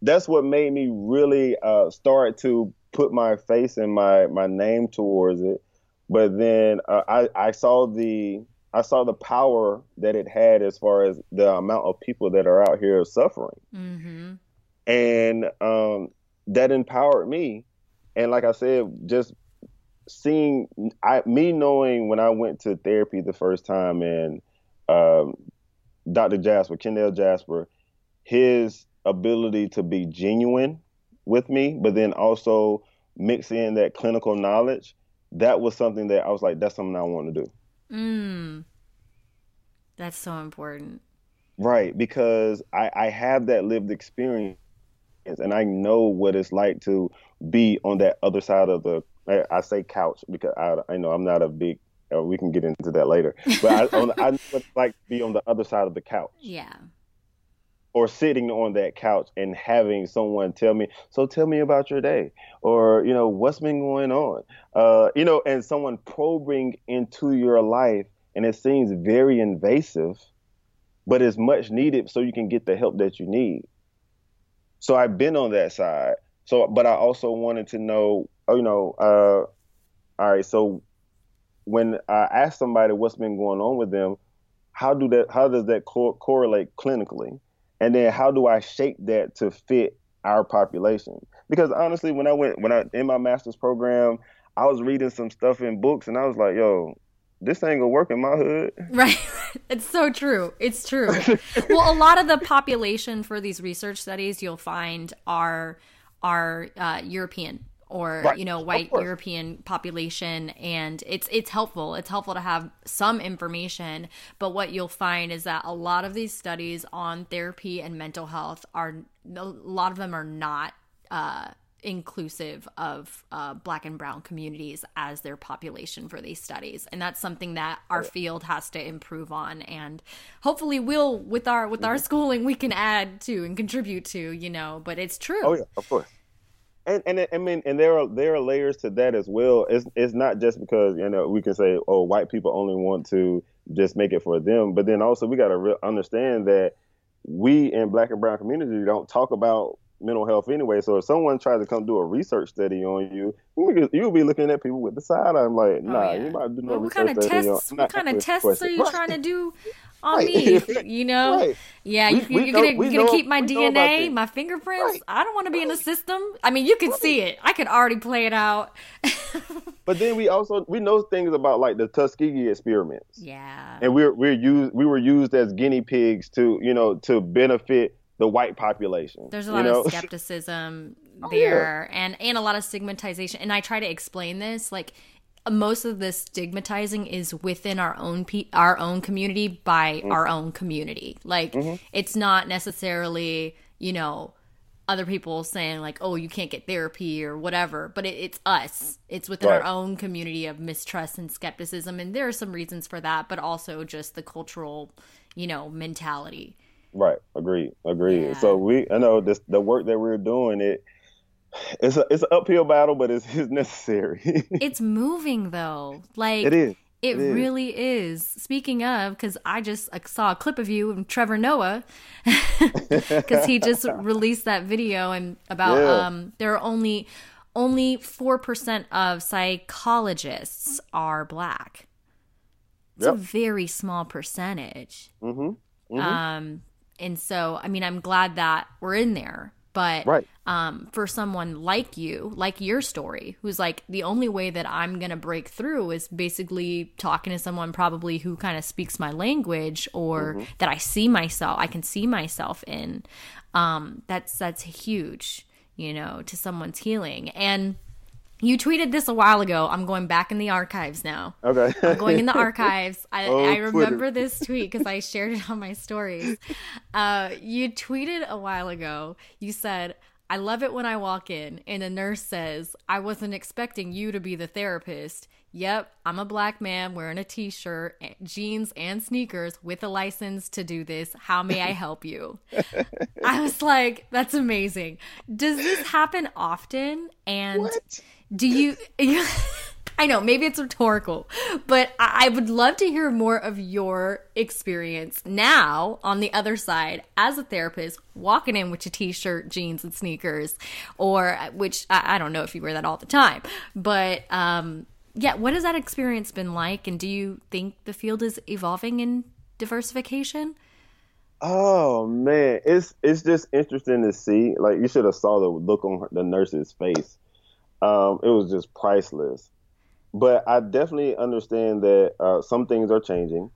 that's what made me really uh start to put my face and my my name towards it. But then uh, I I saw the I saw the power that it had as far as the amount of people that are out here suffering. hmm And um that empowered me. And like I said, just seeing I me knowing when I went to therapy the first time and um Dr. Jasper, Kendall Jasper, his ability to be genuine with me, but then also mix in that clinical knowledge, that was something that I was like, that's something I want to do. Mm. That's so important. Right, because I, I have that lived experience and I know what it's like to be on that other side of the I, I say couch because I I know I'm not a big uh, we can get into that later. But I, on, I know what it's like to be on the other side of the couch. Yeah. Or sitting on that couch and having someone tell me, so tell me about your day, or you know what's been going on, uh, you know, and someone probing into your life, and it seems very invasive, but it's much needed so you can get the help that you need. So I've been on that side. So, but I also wanted to know, oh, you know, uh, all right, so when I ask somebody what's been going on with them, how do that? How does that co- correlate clinically? And then how do I shape that to fit our population? Because honestly, when I went when I in my master's program, I was reading some stuff in books, and I was like, "Yo, this ain't gonna work in my hood." Right. It's so true. It's true. well, a lot of the population for these research studies you'll find are are uh, European or Right. you know white. European population, and it's it's helpful. It's helpful to have some information, but what you'll find is that a lot of these studies on therapy and mental health are a lot of them are not. Uh, inclusive of uh, black and brown communities as their population for these studies and that's something that our field has to improve on and hopefully we'll with our with Mm-hmm. our schooling we can add to and contribute to you know but it's true Oh yeah, of course. And and I mean, and there are there are layers to that as well. It's it's not just because you know we can say, oh, white people only want to just make it for them, but then also we got to re- understand that we in black and brown community don't talk about mental health anyway. So if someone tries to come do a research study on you, you'll be looking at people with the side. I'm like, oh, nah, Oh, yeah. you might do no Well, what research kind of study tests what kind of tests are you Right. trying to do on Right. me you know Right. yeah you, know- gonna, we you're gonna keep my know dna my fingerprints i don't want to be in the system i mean you can see it i could already play it out But then we also we know things about like the Tuskegee experiments. yeah and we're we're used we were used as guinea pigs to you know to benefit the white population. There's a you lot know? of skepticism Oh, there and and a lot of stigmatization and I try to explain this like most of this stigmatizing is within our own pe- our own community by Mm. our own community. Like Mm-hmm. it's not necessarily, you know, other people saying like, "Oh, you can't get therapy" or whatever, but it, it's us. It's within our own community of mistrust and skepticism, and there are some reasons for that, but also just the cultural, you know, mentality. Right. Agreed. Agreed. Yeah. So we I know this the work that we're doing it it's a it's an uphill battle, but it's, it's necessary. it's moving though. Like it is. It, it really is. Speaking of, because I just saw a clip of you and Trevor Noah, because he just released that video and about yeah. um there are only only four percent of psychologists are black. It's yep. a very small percentage. Mm-hmm. Mm-hmm. Um, and so I mean, I'm glad that we're in there but right. um, for someone like you, like your story, who's like, the only way that I'm going to break through is basically talking to someone probably who kind of speaks my language or mm-hmm. that I see myself, I can see myself in. Um, that's, that's huge, you know, to someone's healing. And, you tweeted this a while ago. I'm going back in the archives now. Okay. I'm going in the archives. I, oh, I remember Twitter. this tweet because I shared it on my stories. Uh, you tweeted a while ago. You said, I love it when I walk in and a nurse says, I wasn't expecting you to be the therapist. Yep, I'm a black man wearing a t shirt, eh, jeans, and sneakers with a license to do this. How may I help you? I was like, that's amazing. Does this happen often? And. What? Do you I know, maybe it's rhetorical, but I would love to hear more of your experience now on the other side as a therapist, walking in with your t shirt, jeans, and sneakers, or which I, don't know if you wear that all the time, but um, yeah, what has that experience been like? And do you think the field is evolving in diversification? Oh man, it's it's just interesting to see. Like you should have saw the look on the nurse's face um, it was just priceless. But I definitely understand that uh, some things are changing.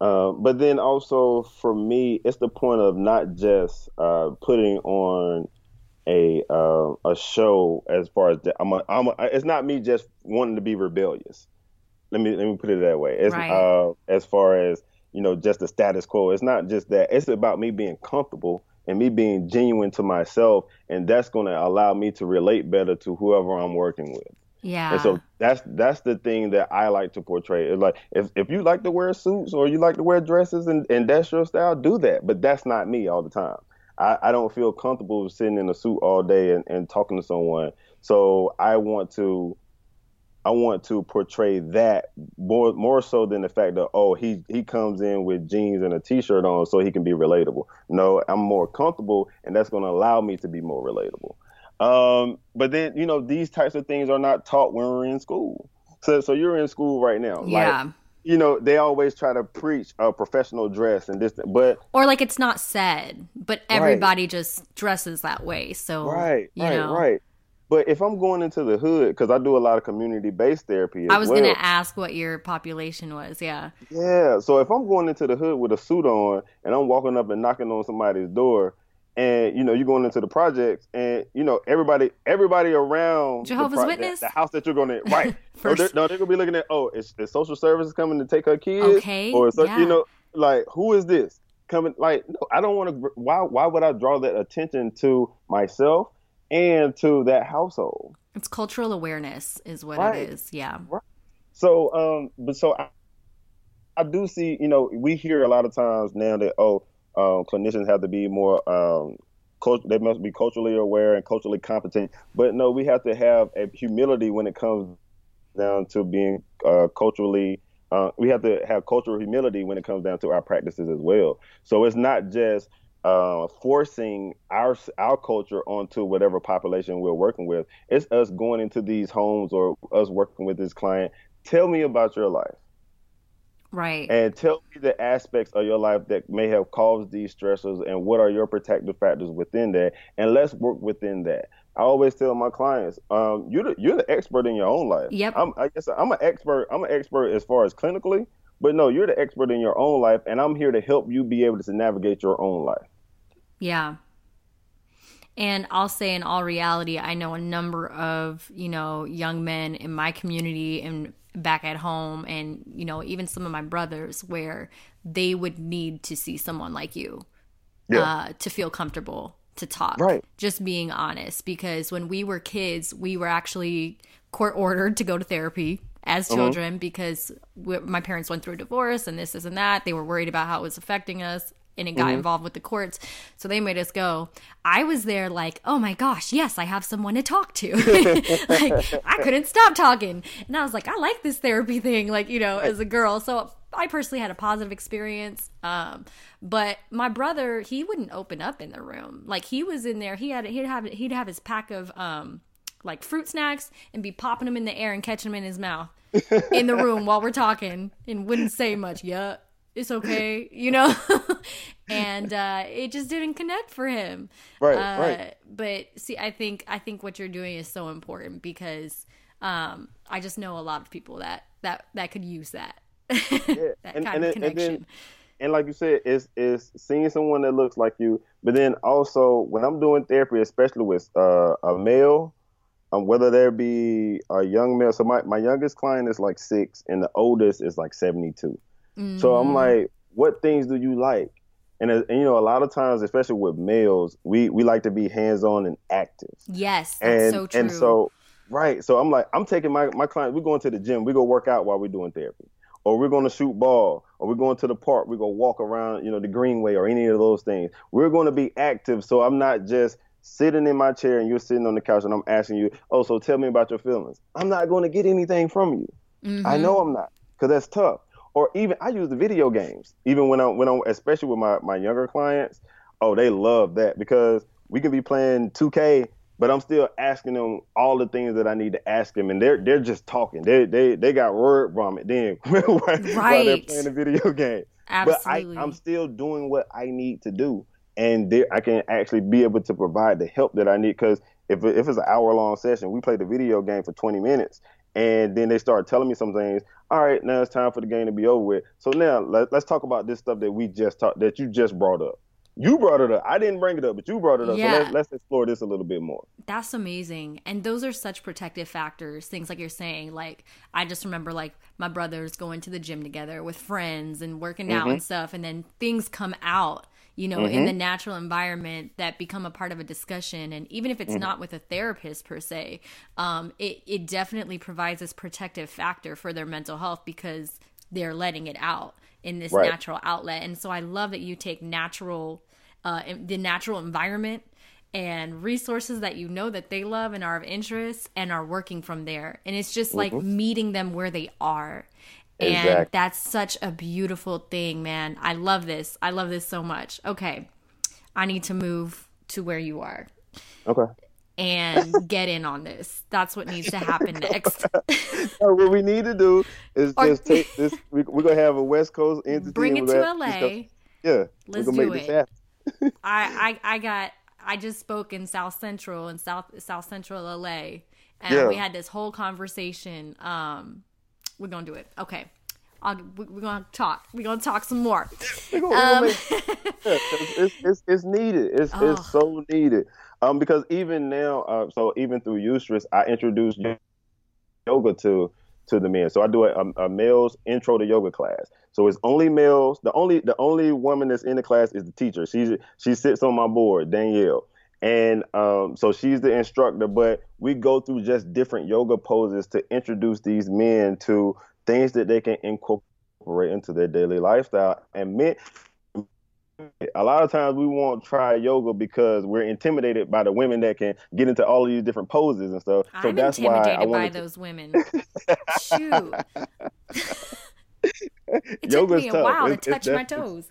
Uh, but then also for me, it's the point of not just uh, putting on a uh, a show as far as the, I'm, a, I'm a, it's not me just wanting to be rebellious. Let me let me put it that way. It's right. Uh, as far as you know, just the status quo. It's not just that. It's about me being comfortable and me being genuine to myself and that's going to allow me to relate better to whoever I'm working with. Yeah. And so that's that's the thing that I like to portray. It's like if, if you like to wear suits or you like to wear dresses and, and that's your style, do that. But that's not me all the time. I, I don't feel comfortable sitting in a suit all day and, and talking to someone. So I want to I want to portray that more more so than the fact that oh he he comes in with jeans and a t-shirt on so he can be relatable. No, I'm more comfortable and that's going to allow me to be more relatable. Um, but then you know these types of things are not taught when we're in school. So so you're in school right now. Yeah. Like, you know they always try to preach a professional dress and this but or like it's not said but everybody right. just dresses that way so right right know. right but if I'm going into the hood, because I do a lot of community based therapy. I was well, going to ask what your population was. Yeah. Yeah. So if I'm going into the hood with a suit on and I'm walking up and knocking on somebody's door, and you know you're going into the projects, and you know everybody, everybody around Jehovah's the pro- Witness, the, the, house that you're going to right. no, they're, no, they're gonna be looking at oh, is, is social services coming to take her kids? Okay. Or so, yeah. you know, like who is this coming? Like no, I don't want to. Why? Why would I draw that attention to myself? And to that household. It's cultural awareness, is what right. it is. Yeah. Right. So, um, but so I, I do see, you know, we hear a lot of times now that oh, um, clinicians have to be more, um, cult- they must be culturally aware and culturally competent. But no, we have to have a humility when it comes down to being uh, culturally. Uh, we have to have cultural humility when it comes down to our practices as well. So it's not just uh, forcing our our culture onto whatever population we're working with. It's us going into these homes or us working with this client. Tell me about your life. Right. And tell me the aspects of your life that may have caused these stressors and what are your protective factors within that. And let's work within that. I always tell my clients, um, you're the, you're the expert in your own life. Yep. I'm, I guess I'm an expert. I'm an expert as far as clinically, but no, you're the expert in your own life, and I'm here to help you be able to navigate your own life. Yeah. And I'll say, in all reality, I know a number of, you know, young men in my community and back at home, and, you know, even some of my brothers where they would need to see someone like you yeah. uh, to feel comfortable to talk. Right. Just being honest. Because when we were kids, we were actually court ordered to go to therapy as uh-huh. children mm-hmm. because we, my parents went through a divorce and this, this, and that. They were worried about how it was affecting us and it got mm-hmm. involved with the courts. So they made us go. I was there like, oh my gosh, yes, I have someone to talk to. like I couldn't stop talking. And I was like, I like this therapy thing, like, you know, as a girl. So I personally had a positive experience. Um, but my brother, he wouldn't open up in the room. Like he was in there, he had he'd have he'd have his pack of um like fruit snacks and be popping them in the air and catching them in his mouth in the room while we're talking and wouldn't say much. Yeah, it's okay, you know? and uh, it just didn't connect for him. Right, uh, right. But see, I think I think what you're doing is so important because um, I just know a lot of people that that that could use that. Yeah. that and, kind and of connection. And, then, and like you said, it's it's seeing someone that looks like you. But then also when I'm doing therapy, especially with uh, a male, um, whether there be a young male. So my, my youngest client is like six, and the oldest is like 72. Mm-hmm. So I'm mm-hmm. like, what things do you like? And, and, you know, a lot of times, especially with males, we, we like to be hands on and active. Yes, that's and, so true. And so, right. So I'm like, I'm taking my, my client, we're going to the gym, we go work out while we're doing therapy. Or we're going to shoot ball, or we're going to the park, we go walk around, you know, the greenway or any of those things. We're going to be active. So I'm not just sitting in my chair and you're sitting on the couch and I'm asking you, oh, so tell me about your feelings. I'm not going to get anything from you. Mm-hmm. I know I'm not, because that's tough. Or even I use the video games, even when I'm when I'm especially with my my younger clients. Oh, they love that because we can be playing 2K, but I'm still asking them all the things that I need to ask them, and they're they're just talking. They they they got word vomit then while, right. while they're playing the video game. Absolutely. But I, I'm still doing what I need to do and there I can actually be able to provide the help that I need. Because if if it's an hour long session, we play the video game for 20 minutes, and then they start telling me some things. All right, now it's time for the game to be over with. So now let, us talk about this stuff that we just talked that you just brought up. You brought it up. I didn't bring it up, but you brought it up. Yeah. So let's, let's explore this a little bit more. That's amazing. And those are such protective factors. Things like you're saying, like I just remember like my brothers going to the gym together with friends and working out mm-hmm. and stuff, and then things come out you know, mm-hmm. in the natural environment that become a part of a discussion. And even if it's mm-hmm. not with a therapist per se, um, it, it definitely provides this protective factor for their mental health because they're letting it out in this right. natural outlet. And so I love that you take natural, uh, the natural environment and resources that you know that they love and are of interest and are working from there. And it's just like mm-hmm. meeting them where they are and exactly. that's such a beautiful thing, man. I love this. I love this so much. Okay. I need to move to where you are. Okay. And get in on this. That's what needs to happen next. what we need to do is or, just take this. We, are going to have a West Coast entity. Bring it to LA. yeah. Let's do it. I, I, I got, I just spoke in South Central in South, South Central LA. And yeah. we had this whole conversation. Um, we're gonna do it. Okay. I'll, we're gonna talk. We're gonna talk some more. um, it's, it's, it's, needed. It's, oh. it's so needed. Um, because even now, uh, so even through Eustress, I introduced yoga to to the men. So I do a, a, male's intro to yoga class. So it's only males. The only the only woman that's in the class is the teacher. She she sits on my board, Danielle. And um, so she's the instructor, but we go through just different yoga poses to introduce these men to things that they can incorporate into their daily lifestyle. And men, a lot of times we won't try yoga because we're intimidated by the women that can get into all of these different poses and stuff. So that's why I'm that's intimidated why I by to... those women. Shoot. it took me a tough. while to touch my toes.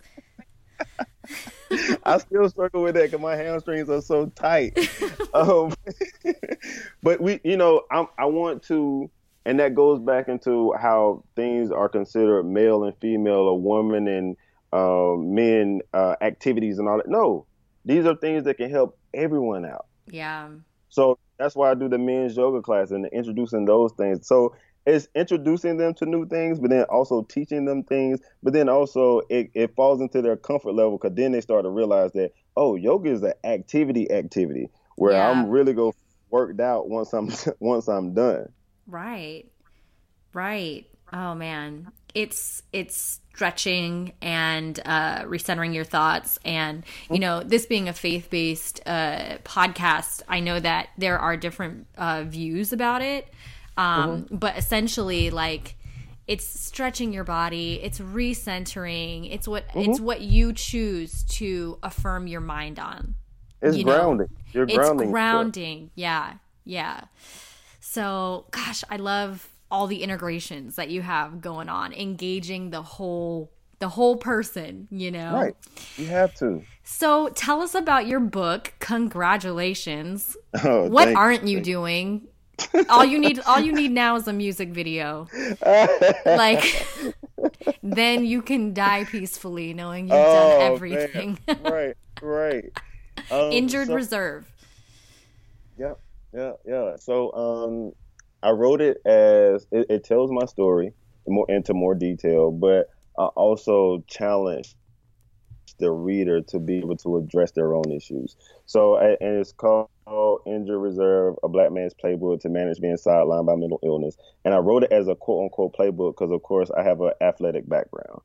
I still struggle with that because my hamstrings are so tight. um, but we, you know, I'm, I want to, and that goes back into how things are considered male and female, or woman and uh, men uh, activities and all that. No, these are things that can help everyone out. Yeah. So that's why I do the men's yoga class and introducing those things. So it's introducing them to new things, but then also teaching them things. But then also it, it falls into their comfort level because then they start to realize that oh, yoga is an activity activity where yeah. I'm really go worked out once I'm once I'm done. Right, right. Oh man, it's it's stretching and uh, recentering your thoughts, and you know this being a faith based uh, podcast, I know that there are different uh, views about it. Um, mm-hmm. But essentially, like, it's stretching your body, it's recentering, it's what mm-hmm. it's what you choose to affirm your mind on. It's you grounding. Know? You're it's grounding. grounding. Yeah. Yeah. So, gosh, I love all the integrations that you have going on, engaging the whole the whole person, you know. Right. You have to. So, tell us about your book. Congratulations. Oh, what aren't you doing? All you need all you need now is a music video. like then you can die peacefully knowing you've oh, done everything. right, right. Um, Injured so, reserve. Yeah, yeah, yeah. So um I wrote it as it, it tells my story more into more detail, but I also the reader to be able to address their own issues. So, and it's called Injured Reserve, a black man's playbook to manage being sidelined by mental illness. And I wrote it as a quote unquote playbook because, of course, I have an athletic background.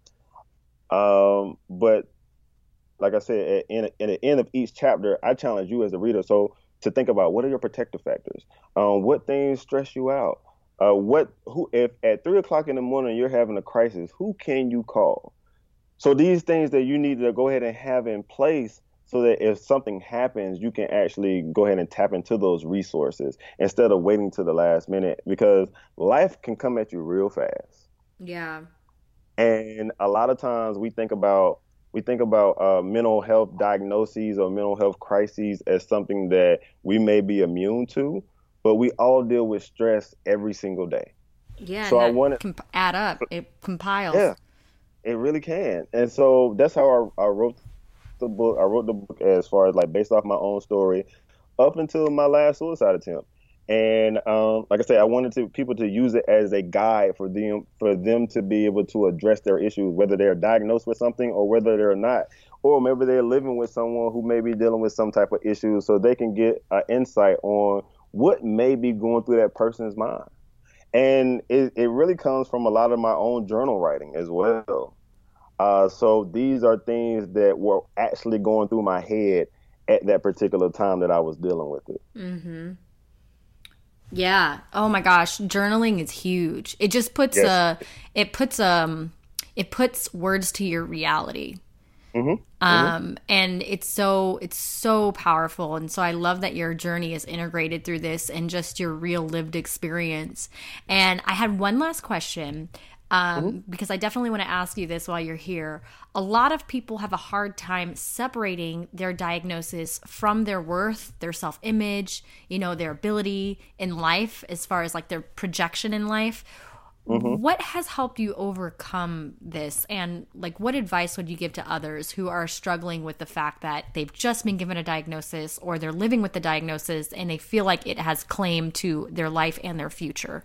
Um, but like I said, at, in, in the end of each chapter, I challenge you as a reader. So to think about what are your protective factors? Um, what things stress you out? Uh, what who if at three o'clock in the morning you're having a crisis, who can you call? So these things that you need to go ahead and have in place so that if something happens, you can actually go ahead and tap into those resources instead of waiting to the last minute because life can come at you real fast. Yeah. And a lot of times we think about we think about uh, mental health diagnoses or mental health crises as something that we may be immune to, but we all deal with stress every single day. Yeah, so I want to comp- add up. It compiles. Yeah, it really can. And so that's how I, I wrote the book. I wrote the book as far as like based off my own story, up until my last suicide attempt. And um, like I said, I wanted to people to use it as a guide for them for them to be able to address their issues, whether they're diagnosed with something or whether they're not, or maybe they're living with someone who may be dealing with some type of issue, so they can get an insight on what may be going through that person's mind. And it, it really comes from a lot of my own journal writing as well. Uh, so these are things that were actually going through my head at that particular time that I was dealing with it. Mm-hmm. Yeah. Oh my gosh, journaling is huge. It just puts yes. a it puts um it puts words to your reality. Mm-hmm. Um, mm-hmm. and it's so it's so powerful, and so I love that your journey is integrated through this and just your real lived experience. And I had one last question um, mm-hmm. because I definitely want to ask you this while you're here. A lot of people have a hard time separating their diagnosis from their worth, their self image, you know, their ability in life as far as like their projection in life. Mm-hmm. What has helped you overcome this? And like, what advice would you give to others who are struggling with the fact that they've just been given a diagnosis or they're living with the diagnosis and they feel like it has claim to their life and their future?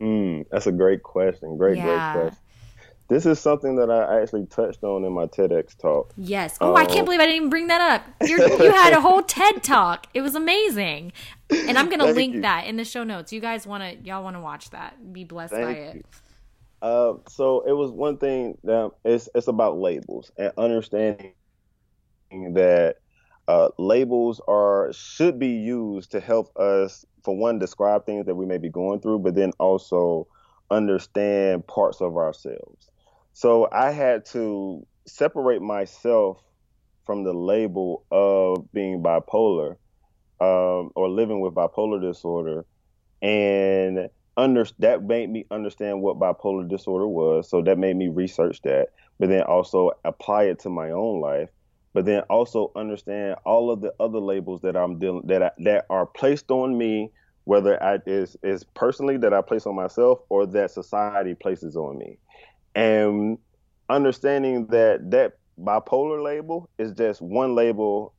Mm, that's a great question. Great, yeah. great question. This is something that I actually touched on in my TEDx talk. Yes. Oh, um, I can't um, believe I didn't even bring that up. You're, you had a whole TED talk. It was amazing, and I'm gonna link you. that in the show notes. You guys want to, y'all want to watch that? Be blessed Thank by it. Uh, so it was one thing that it's it's about labels and understanding that uh, labels are should be used to help us for one describe things that we may be going through, but then also understand parts of ourselves. So I had to separate myself from the label of being bipolar um, or living with bipolar disorder, and under that made me understand what bipolar disorder was. So that made me research that, but then also apply it to my own life but then also understand all of the other labels that I'm dealing that I, that are placed on me, whether I is is personally that I place on myself or that society places on me, and understanding that that bipolar label is just one label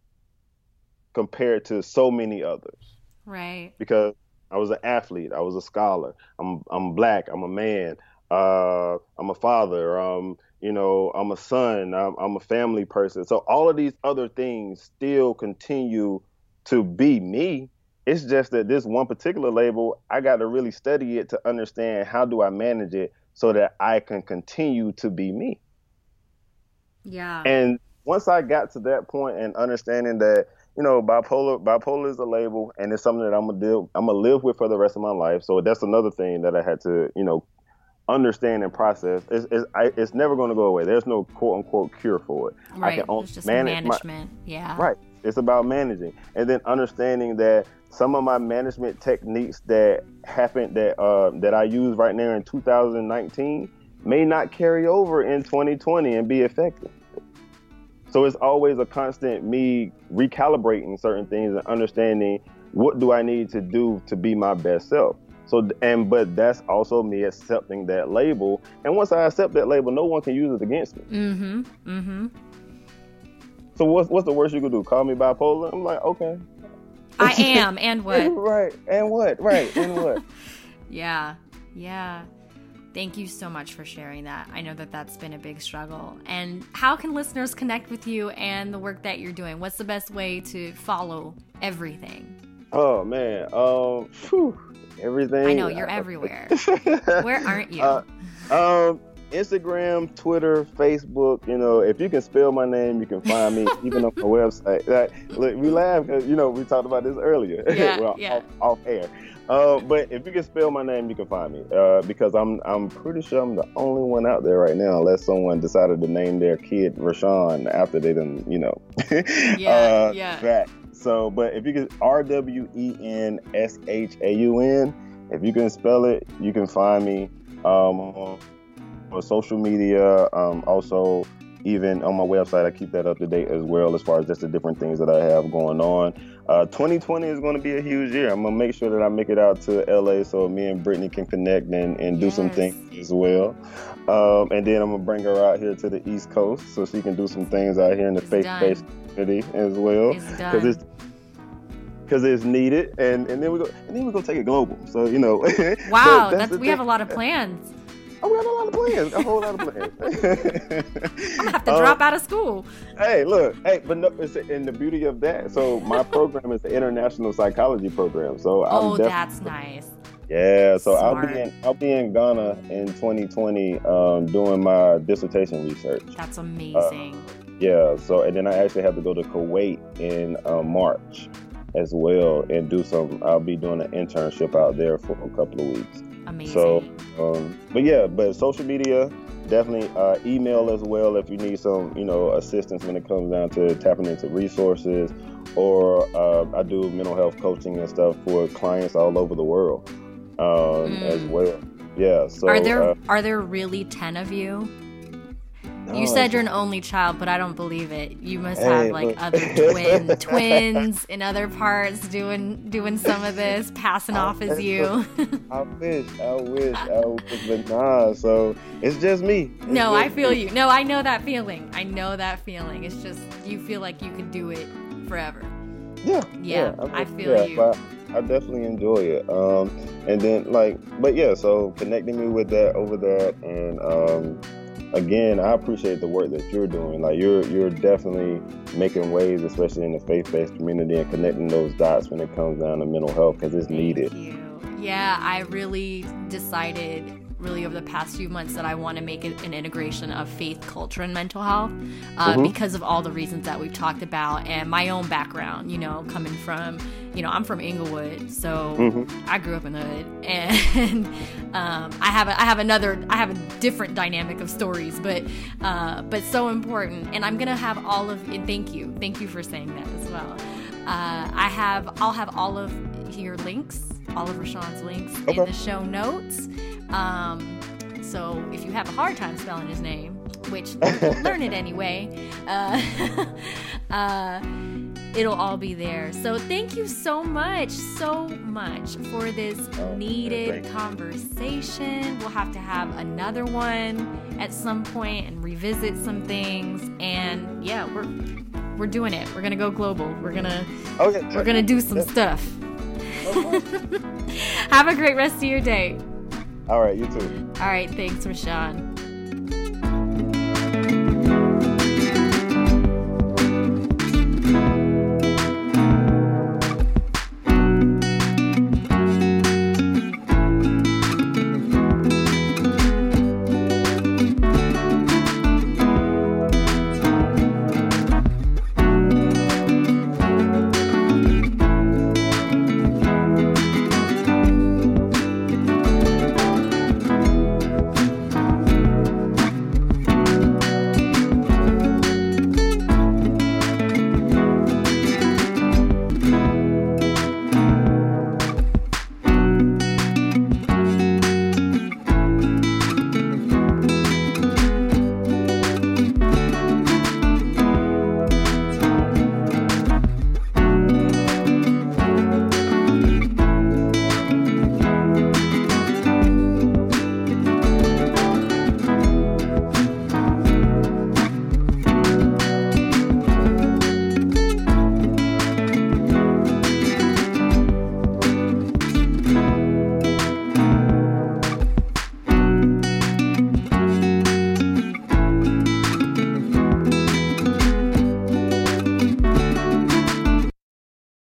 compared to so many others. Right. Because I was an athlete, I was a scholar, I'm I'm black, I'm a man, uh, I'm a father, um, you know, I'm a son, I'm, I'm a family person. So all of these other things still continue to be me. It's just that this one particular label, I got to really study it to understand how do I manage it so that I can continue to be me. Yeah. And once I got to that point and understanding that, you know, bipolar bipolar is a label and it's something that I'm gonna deal I'm gonna live with for the rest of my life. So that's another thing that I had to, you know, understand and process. It's it's, I, it's never going to go away. There's no quote unquote cure for it. Right. I can it's just manage management. My, yeah. Right. It's about managing and then understanding that some of my management techniques that happened that uh, that I use right now in 2019 may not carry over in 2020 and be effective. So it's always a constant me recalibrating certain things and understanding what do I need to do to be my best self. So and but that's also me accepting that label. And once I accept that label, no one can use it against me. Mm-hmm. Mm-hmm. So what's what's the worst you could do? Call me bipolar? I'm like, okay. I am, and what? right, and what? Right, and what? yeah, yeah. Thank you so much for sharing that. I know that that's been a big struggle. And how can listeners connect with you and the work that you're doing? What's the best way to follow everything? Oh man, um, whew, everything. I know you're everywhere. Where aren't you? Uh, um, Instagram, Twitter, Facebook. You know, if you can spell my name, you can find me even on my website. Like, look, we laugh because you know we talked about this earlier. Yeah, well, yeah. Off, off, air. Uh, but if you can spell my name, you can find me. Uh, because I'm I'm pretty sure I'm the only one out there right now, unless someone decided to name their kid Rwenshaun after they done, you know. yeah, uh, yeah. That. So, but if you can R W E N S H A U N, if you can spell it, you can find me um, on, social media. Um, also, even on my website, I keep that up to date as well as far as just the different things that I have going on. Uh, 2020 is going to be a huge year. I'm gonna make sure that I make it out to LA so me and Brittney can connect and, and do yes. some things as well. Um, and then I'm gonna bring her out here to the East Coast so she can do some things out here in the faith-based community as well. Because it's because it's needed, and and then we go and then we go take it global. So you know. Wow, that's, that's we thing. have a lot of plans. Oh, we have a lot of plans, a whole lot of plans. I'm gonna have to drop um, out of school. Hey, look, hey, but no, it's in the beauty of that. So my program is the international psychology program. So oh, that's nice. Yeah, so Smart. I'll be in I'll be in Ghana in 2020 um, doing my dissertation research. That's amazing. Uh, yeah, so and then I actually have to go to Kuwait in uh, March as well and do some. I'll be doing an internship out there for a couple of weeks. Amazing. So, um, but yeah, but social media, definitely uh, email as well if you need some, you know, assistance when it comes down to tapping into resources. Or uh, I do mental health coaching and stuff for clients all over the world um, mm. as well. Yeah. So are there uh, are there really ten of you? You said you're an only child, but I don't believe it. You must have hey, like other twin twins in other parts doing doing some of this, passing off as you. I wish, I wish, I wish, but nah. So it's just me. It's no, just I feel me. you. No, I know that feeling. I know that feeling. It's just you feel like you can do it forever. Yeah, yeah, yeah I, I feel yeah, you. I definitely enjoy it. Um, and then like, but yeah, so connecting me with that over that, and um, again, I appreciate the work that you're doing. Like you're you're definitely making waves, especially in the faith-based community, and connecting those dots when it comes down to mental health because it's Thank needed. You. Yeah, I really decided really over the past few months that I want to make it an integration of faith, culture, and mental health uh, mm-hmm. because of all the reasons that we've talked about and my own background. You know, coming from, you know, I'm from Inglewood, so mm-hmm. I grew up in the hood, and um, I have a, I have another I have a different dynamic of stories, but uh, but so important. And I'm gonna have all of and thank you, thank you for saying that as well. Uh, I have I'll have all of your links, all of Rwenshaun's links okay. in the show notes. Um, so if you have a hard time spelling his name, which learn it anyway, uh, uh, it'll all be there. So thank you so much, so much for this oh, needed conversation. We'll have to have another one at some point and revisit some things. And yeah, we're we're doing it. We're gonna go global. We're gonna okay, we're gonna do some stuff. Have a great rest of your day. All right, you too. All right, thanks, Rwenshaun.